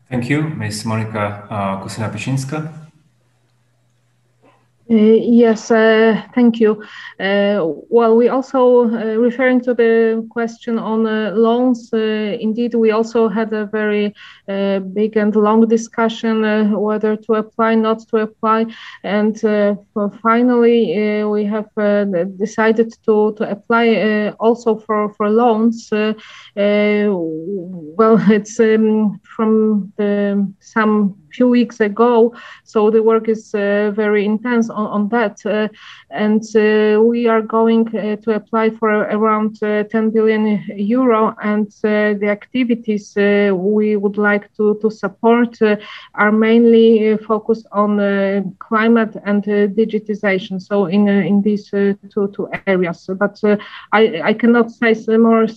Thank you, Ms. Monika uh, Kusina-Pečinska. Uh, yes, uh, thank you. Uh, well, we also uh, referring to the question on uh, loans. Uh, indeed, we also had a very big and long discussion whether to apply, not to apply, and finally we have decided to to apply also for for loans. well, *laughs* it's um, from the, some few weeks ago. So the work is uh, very intense on, on that. Uh, and uh, we are going uh, to apply for around uh, 10 billion euro. And uh, the activities we would like to, to support are mainly focused on climate and digitization. So in, in these two, two areas. But I, I cannot say more,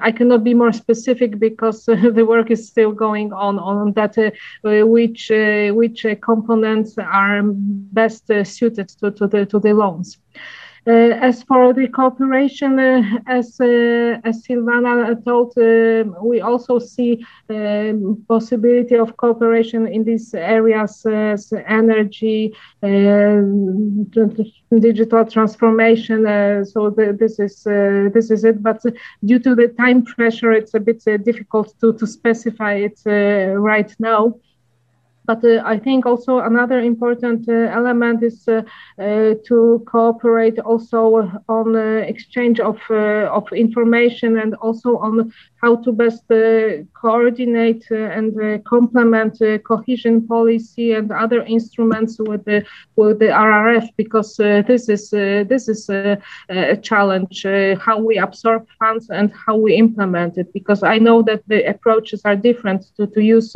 I cannot be more specific because *laughs* the work is still going on on that, which which uh, which uh, components are best uh, suited to, to the to the loans. Uh, as for the cooperation, uh, as uh, as Silvana told, we also see possibility of cooperation in these areas as energy, digital transformation. so this is this is it. But due to the time pressure, it's a bit difficult to to specify it right now. But uh, I think also another important uh, element is uh, to cooperate also on exchange of of information and also on how to best uh, coordinate uh, and uh, complement cohesion policy and other instruments with the with the RRF because this is this is a, a challenge how we absorb funds and how we implement it because I know that the approaches are different to, to use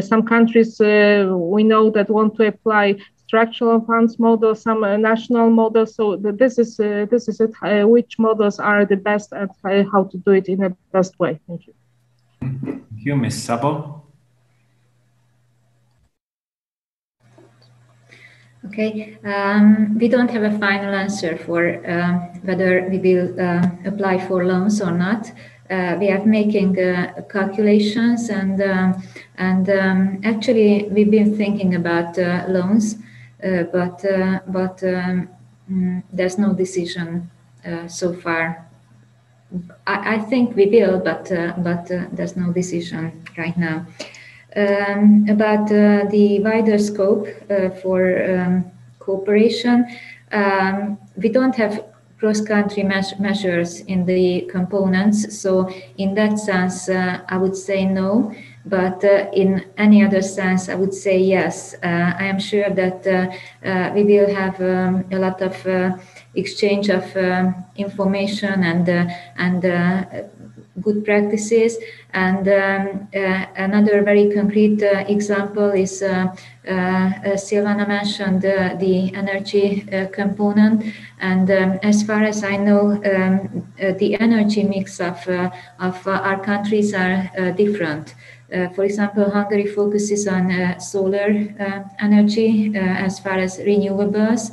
some countries uh, we know that want to apply structural funds model, some uh, national models. So the, this is uh, this is it. which models are the best and how to do it in the best way? Thank you. Thank you, Ms. Szabó. Okay, um, we don't have a final answer for uh, whether we will uh, apply for loans or not uh, we are making uh, calculations and um, and um, actually we've been thinking about uh, loans, uh, but uh, but um, mm, there's no decision uh, so far. I, I, think we will, but but there's no decision right now. Um, about the wider scope for um, cooperation, um, we don't have cross-country measures in the components. So in that sense, uh, I would say no. But uh, in any other sense, I would say yes. Uh, I am sure that uh, we will have um, a lot of exchange of um, information and and good practices. And um, uh, another very concrete uh, example is uh, Silvana mentioned the energy component. And um, as far as I know, um, the energy mix of, of our countries are different. Uh, for example, Hungary focuses on uh, solar uh, energy as far as renewables,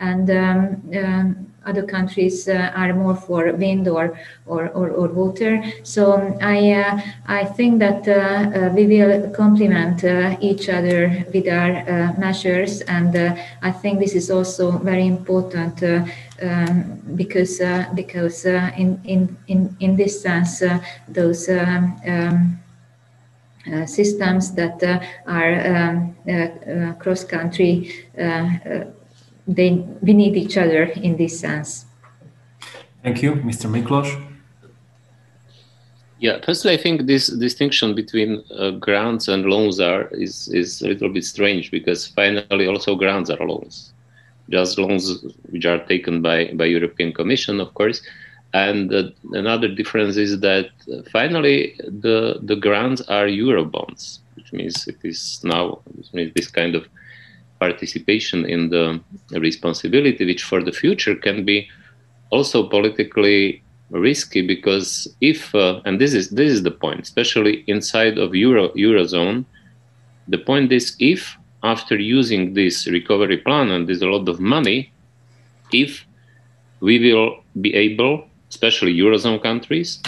and um, um, other countries uh, are more for wind or or, or, or water. So um, I uh, I think that uh, we will complement each other with our measures, and I think this is also very important um, because because in, in in in this sense those. Um, uh, systems that uh, are um, uh, cross country they we need each other in this sense. Thank you mr miklos. Yeah, firstly, I think this distinction between uh, grants and loans are is is a little bit strange because finally also grants are loans, just loans which are taken by by European Commission, of course, and uh, another difference is that uh, finally the the grants are euro bonds, which means it is now this kind of participation in the responsibility, which for the future can be also politically risky because if uh, and this is this is the point, especially inside of euro eurozone, the point is if after using this recovery plan and there's a lot of money, if we will be able especially Eurozone countries,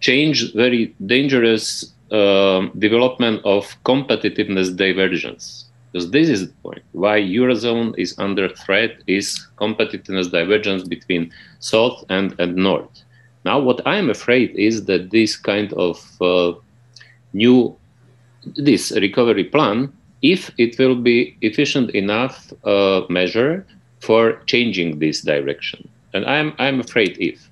change very dangerous uh, development of competitiveness divergence. Because this is the point. Why Eurozone is under threat is competitiveness divergence between South and, and North. Now, what I'm afraid is that this kind of uh, new, this recovery plan, if it will be efficient enough uh, measure for changing this direction. And I'm, I'm afraid if.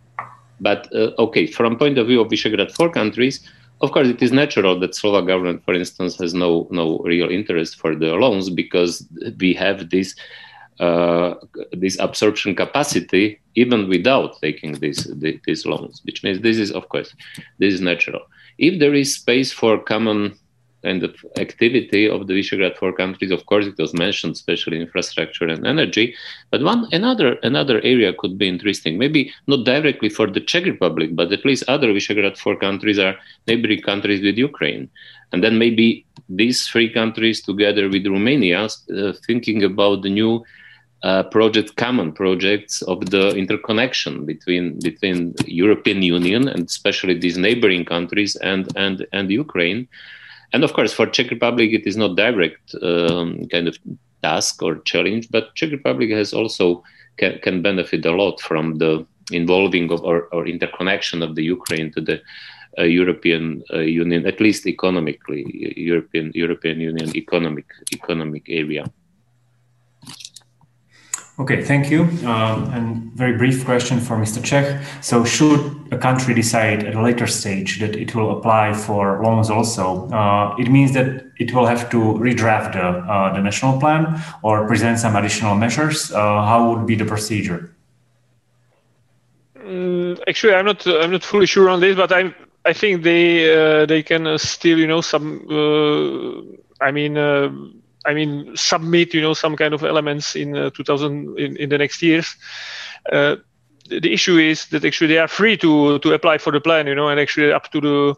But uh, okay, from point of view of Visegrad four countries, of course, it is natural that Slovak government, for instance, has no no real interest for the loans because we have this uh, this absorption capacity even without taking these these loans, which means this is of course this is natural. If there is space for common kind the activity of the Visegrad four countries. Of course, it was mentioned, especially infrastructure and energy. But one another another area could be interesting. Maybe not directly for the Czech Republic, but at least other Visegrad four countries are neighboring countries with Ukraine, and then maybe these three countries together with Romania, uh, thinking about the new. Uh, project common projects of the interconnection between between European Union and especially these neighboring countries and and and Ukraine and of course, for Czech Republic, it is not direct um, kind of task or challenge, but Czech Republic has also can, can benefit a lot from the involving of or, or interconnection of the Ukraine to the uh, European uh, Union, at least economically, European European Union economic economic area. Okay, thank you. Um, and very brief question for Mr. Čech. So, should a country decide at a later stage that it will apply for loans also, uh, it means that it will have to redraft the, uh, the national plan or present some additional measures. Uh, how would be the procedure? Mm, actually, I'm not. I'm not fully sure on this, but I'm I think they uh, they can still, you know, some. Uh, I mean uh, I mean, submit you know some kind of elements in uh, 2000 in, in the next years. Uh, the issue is that actually they are free to to apply for the plan, you know, and actually up to the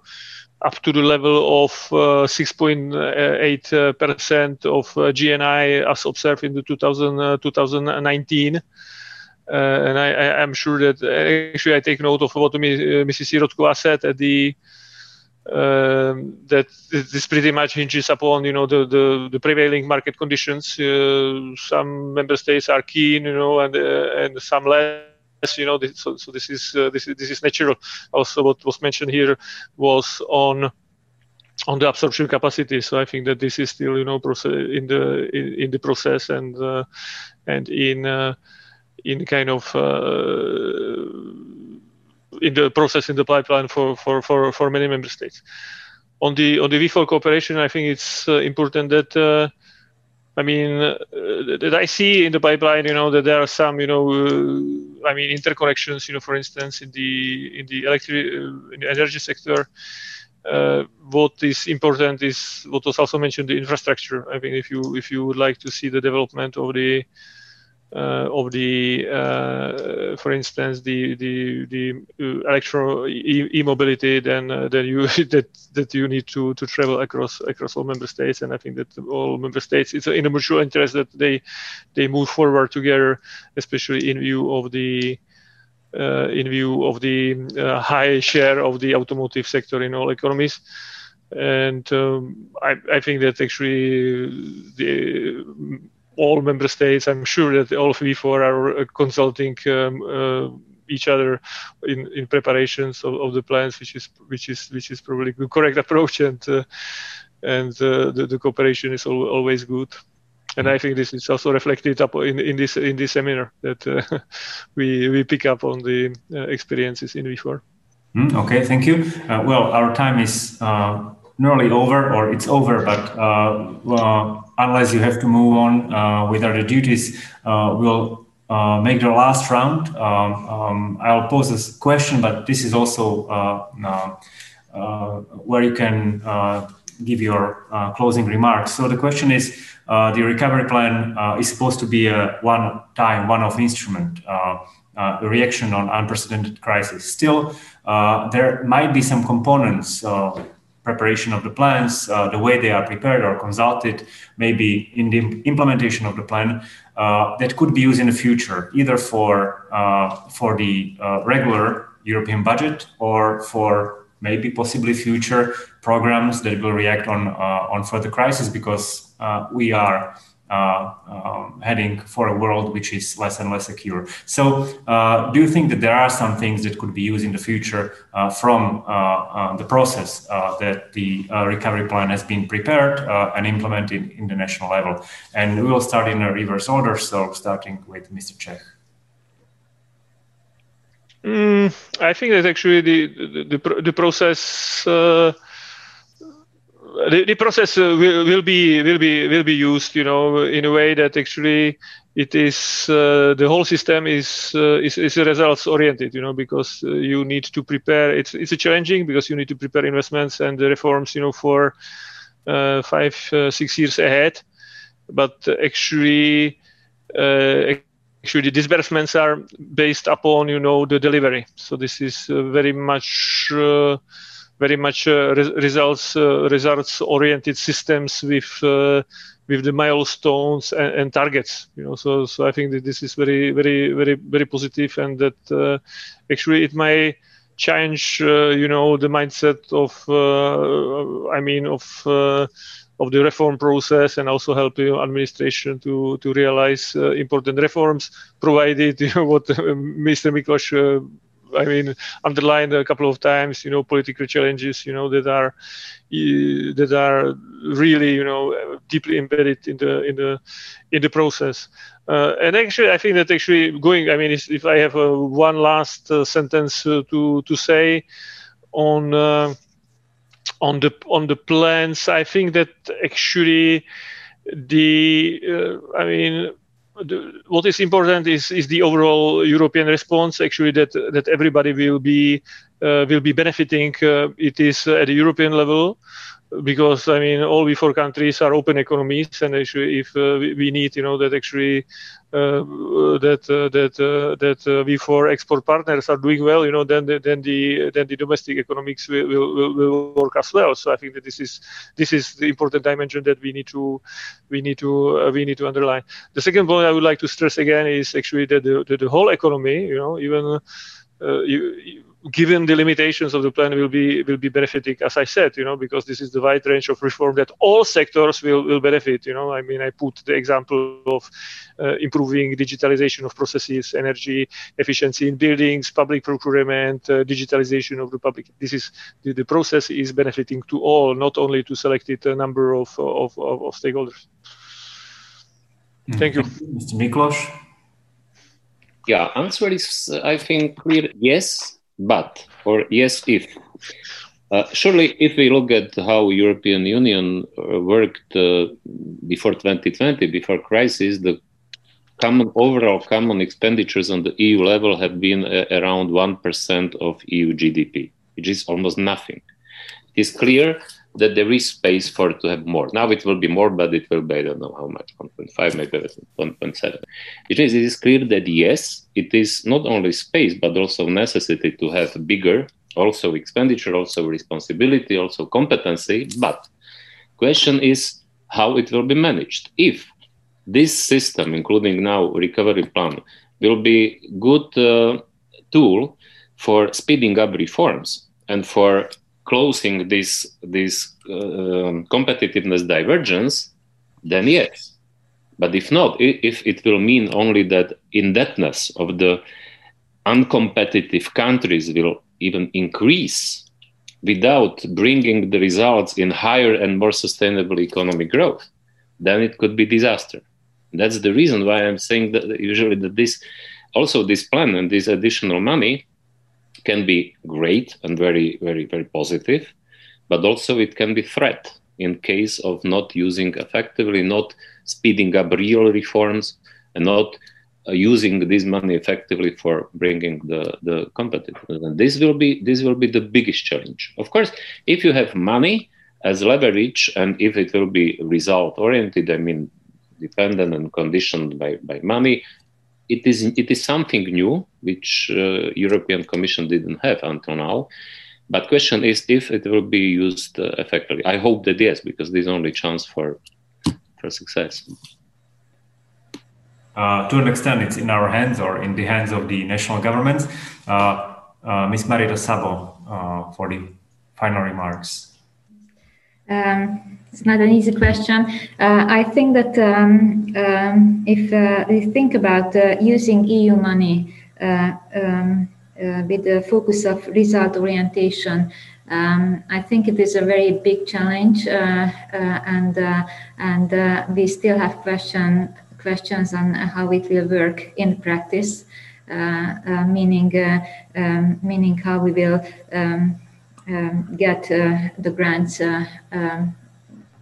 up to the level of uh, 6.8 uh, percent of uh, GNI as observed in the 2000, 2019. Uh, and I, am sure that actually I take note of what Mrs. Sirotkova said at the that this pretty much hinges upon you know the the, the prevailing market conditions. Uh, some member states are keen, you know, and uh, and some less. You know, this, so, so this is uh, this is this is natural. Also, what was mentioned here was on on the absorption capacity. So I think that this is still you know in the in, in the process and uh, and in uh, in kind of uh, in the process in the pipeline for, for, for, for many member states. On the on the V4 cooperation, I think it's uh, important that uh, I mean, uh, that I see in the pipeline, you know, that there are some, you know, uh, I mean, interconnections, you know, for instance, in the in the electric uh, in the energy sector. Uh, what is important is what was also mentioned the infrastructure. I mean, if you if you would like to see the development of the uh, of the, uh, for instance, the the the uh, electro e-mobility, then then you *laughs* that that you need to to travel across across all member states, and I think that all member states it's in a mutual interest that they they move forward together, especially in view of the uh, in view of the uh, high share of the automotive sector in all economies. And um, I, I, think that actually the all member states. I'm sure that all of V4 are uh, consulting um, uh, each other in, in preparations of, of, the plans, which is which is which is probably the correct approach, and uh, and uh, the, the, cooperation is al- always good. And I think this is also reflected up in, in this in this seminar that uh, *laughs* we we pick up on the experiences in V4. Mm, okay, thank you. well, our time is nearly over, or it's over, but unless you have to move on uh, with other duties, uh, we'll uh, make the last round. Um, um, I'll pose a question, but this is also where you can give your closing remarks. So the question is, the recovery plan is supposed to be a one-time, one-off instrument. Uh, a reaction on unprecedented crisis. Still, uh, there might be some components uh, preparation of the plans, uh, the way they are prepared or consulted, maybe in the implementation of the plan uh, that could be used in the future, either for uh, for the uh, regular European budget or for maybe possibly future programs that will react on uh, on further crisis because we are uh, um, heading for a world which is less and less secure. So, uh, do you think that there are some things that could be used in the future uh, from uh, uh, the process uh, that the recovery plan has been prepared and implemented in the national level? And we will start in a reverse order. So, starting with Mr. Čech. Mm, I think that actually the the, the, the process the, the process uh, will, will be will be will be used you know in a way that actually it is uh, the whole system is, uh, is is results oriented you know because uh, you need to prepare it's it's a challenging because you need to prepare investments and the reforms you know for uh, five uh, six years ahead. But actually actually the disbursements are based upon you know the delivery. So this is very much very much uh, re- results uh, results oriented systems with uh, with the milestones and, and, targets you know so so i think that this is very very very very positive and that uh, actually it may change uh, you know the mindset of uh, i mean of of the reform process and also help you know, administration to to realize important reforms provided *laughs* you know what mr. Miklos I mean, underlined a couple of times, you know, political challenges, you know, that are that are really, you know, deeply embedded in the in the in the process. Uh, and actually, I think that actually going, I mean, if I have a, one last uh, sentence uh, to to say on uh, on the on the plans, I think that actually the uh, I mean the, what is important is is the overall European response. Actually, that that everybody will be uh, will be benefiting. Uh, it is at the European level because I mean all V4 countries are open economies, and actually if uh, we, need you know that actually uh, that uh, that uh, that V4 export partners are doing well, you know then the, then the then the domestic economics will, will, will work as well. So I think that this is this is the important dimension that we need to we need to we need to underline. The second point I would like to stress again is actually that the, the, the whole economy, you know, even you, given the limitations of the plan will be will be benefiting as i said you know because this is the wide range of reform that all sectors will will benefit you know. I mean i put the example of uh, improving digitalization of processes energy efficiency in buildings public procurement uh, digitalization of the public. This is the, the process is benefiting to all not only to selected a number of of, of, of stakeholders. Mm-hmm. thank you. Mr miklos yeah answer is i think clear yes but or yes if Uh, surely, if we look at how European Union uh, worked uh, before 2020, before crisis, the common overall common expenditures on the EU level have been uh, around one percent of EU GDP, which is almost nothing. It is clear that there is space for to have more. Now it will be more, but it will be I don't know how much, 1.5, maybe 1.7. Which means it is clear that yes, it is not only space but also necessity to have bigger also expenditure, also responsibility, also competency. But question is how it will be managed. If this system, including now recovery plan, will be good uh, tool for speeding up reforms and for closing this this uh, competitiveness divergence, then yes. But if not, if it will mean only that indebtedness of the uncompetitive countries will even increase without bringing the results in higher and more sustainable economic growth, then it could be disaster. That's the reason why I'm saying that usually that this also this plan and this additional money can be great and very very very positive, but also it can be threat in case of not using effectively, not speeding up real reforms, and not uh, using this money effectively for bringing the, the competitiveness. And this will be this will be the biggest challenge. Of course, if you have money as leverage and if it will be result oriented, I mean dependent and conditioned by, by money, it is it is something new which uh, European Commission didn't have until now. But question is if it will be used uh, effectively. I hope that yes, because this is only chance for for success uh, to an extent, it's in our hands or in the hands of the national governments. Uh, uh, Ms. Marietta Szabo uh, for the final remarks. Um, it's not an easy question. Uh, I think that um, um, if uh, we think about using EU money um, with the focus of result orientation, um, I think it is a very big challenge, uh, uh, and uh, and we still have question questions on how it will work in practice, uh, uh, meaning uh, um, meaning how we will um, get the grants um,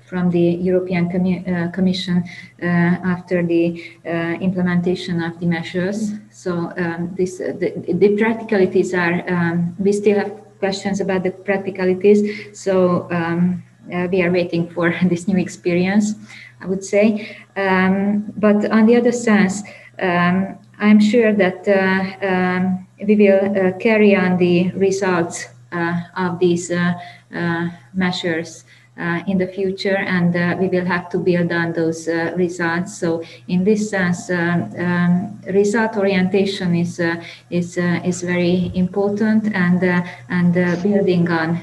from the European uh, Commission uh, after the uh, implementation of the measures. So um, this, the, the, practicalities are, um, we still have questions about the practicalities. So um, we are waiting for *laughs* this new experience. I would say. Um, but on the other sense, um, I'm sure that uh, um, we will uh, carry on the results uh, of these uh, uh, measures. Uh, in the future, and we will have to build on those results. So, in this sense, um, um, result orientation is is is very important, and and building on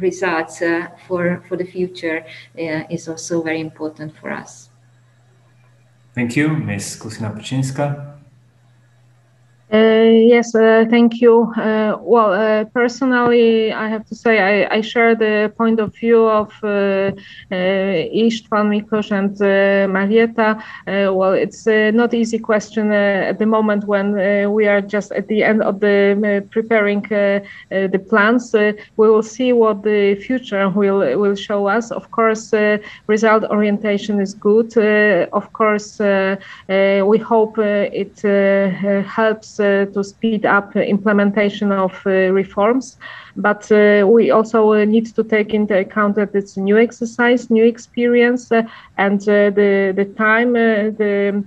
results uh, for, for the future uh, is also very important for us. Thank you, Ms. Kusina Peczynska. Uh, yes, uh, thank you. Uh, well, uh, personally, I have to say I, I, share the point of view of uh, uh Istvan Miklos and uh, Marietta. Uh, well, it's not easy question at the moment when we are just at the end of the preparing the plans. we will see what the future will will show us. Of course, result orientation is good. of course, we hope it helps uh, to speed up implementation of uh, reforms. But uh, we also need to take into account that it's a new exercise, new experience, and the the time, the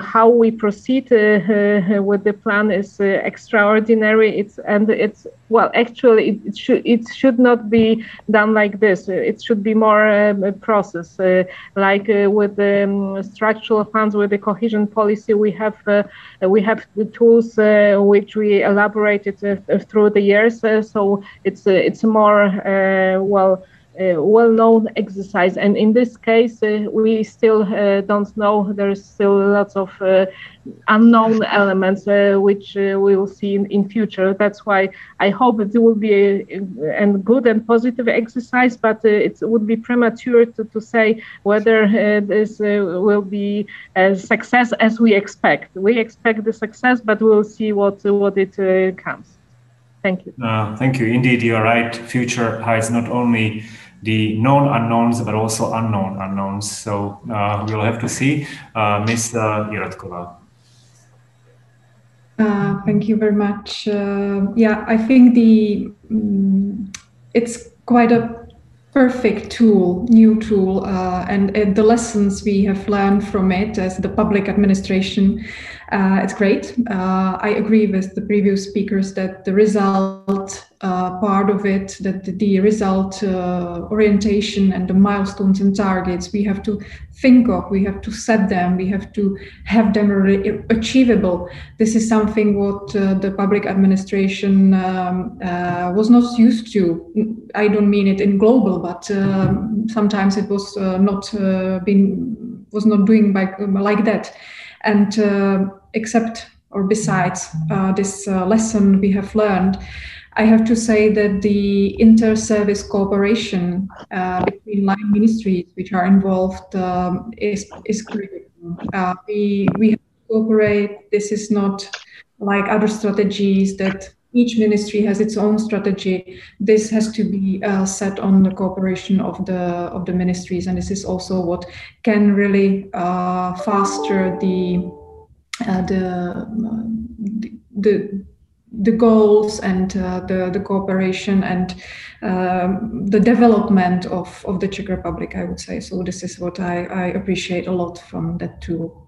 how we proceed *laughs* with the plan is extraordinary. It's and it's well, actually, it, it, should it should not be done like this. It should be more um, a process, uh, like uh, with the um, structural funds, with the cohesion policy. We have uh, we have the tools which we elaborated through the years. so it's it's a more uh, well uh, well-known exercise. And in this case, uh, we still uh, don't know. There's still lots of uh, unknown elements uh, which we will see in, in future. That's why I hope it will be a, a, a good and positive exercise, but it would be premature to, to say whether this will be a success as we expect. We expect the success, but we'll see what what it comes. Thank you. Uh, thank you. Indeed, you are right. Future hides not only the known unknowns, but also unknown unknowns. So uh, we'll have to see. Uh, Ms. Jirotkova. Uh, thank you very much. Uh, yeah, I think the um, it's quite a perfect tool, new tool, uh, and, and, the lessons we have learned from it as the public administration uh, it's great. Uh, I agree with the previous speakers that the result uh, part of it, that the, result uh, orientation and the milestones and targets, we have to think of, we have to set them, we have to have them re- achievable. This is something what uh, the public administration um, uh, was not used to. I don't mean it in global, but um, sometimes it was not been was not doing by, like that and uh, except or besides uh, this uh, lesson we have learned, I have to say that the inter-service cooperation uh, between line ministries which are involved um, is is critical. Uh, we we have to cooperate. This is not like other strategies that each ministry has its own strategy. This has to be uh, set on the cooperation of the of the ministries, and this is also what can really uh, foster the uh, the, the the goals and uh, the the cooperation and um, the development of of the Czech Republic. I would say so. This is what I, I appreciate a lot from that tool.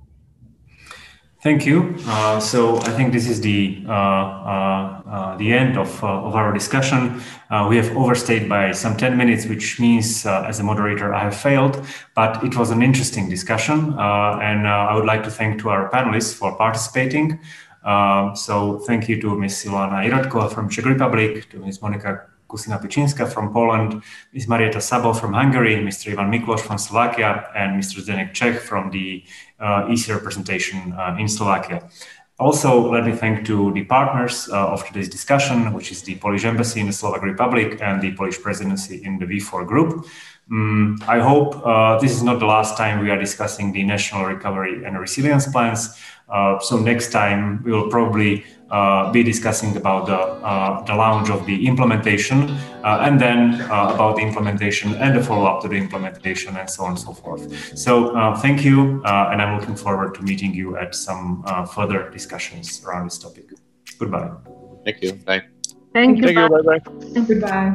Thank you. Uh, so I think this is the uh, uh, uh the end of, uh, of our discussion. Uh, we have overstayed by some 10 minutes, which means as a moderator, I have failed, but it was an interesting discussion. and I would like to thank to our panelists for participating. so thank you to Ms. Silvana Jirotkova from Czech Republic, to Ms. Monika Kusina Piczynska from Poland, Ms. Marietta Szabo from Hungary, Mr. Ivan Miklos from Slovakia, and Mr. Zdenek Čech from the uh, EC representation uh, in Slovakia. Also, let me thank to the partners uh, of today's discussion, which is the Polish Embassy in the Slovak Republic and the Polish Presidency in the V4 Group. Um, I hope uh, this is not the last time we are discussing the national recovery and resilience plans. Uh, so next time we will probably uh, be discussing about the, uh, the launch of the implementation uh, and then about the implementation and the follow-up to the implementation and so on and so forth. So thank you, and I'm looking forward to meeting you at some further discussions around this topic. Goodbye. Thank you. Bye. Thank you. Thank you. Bye bye. And goodbye.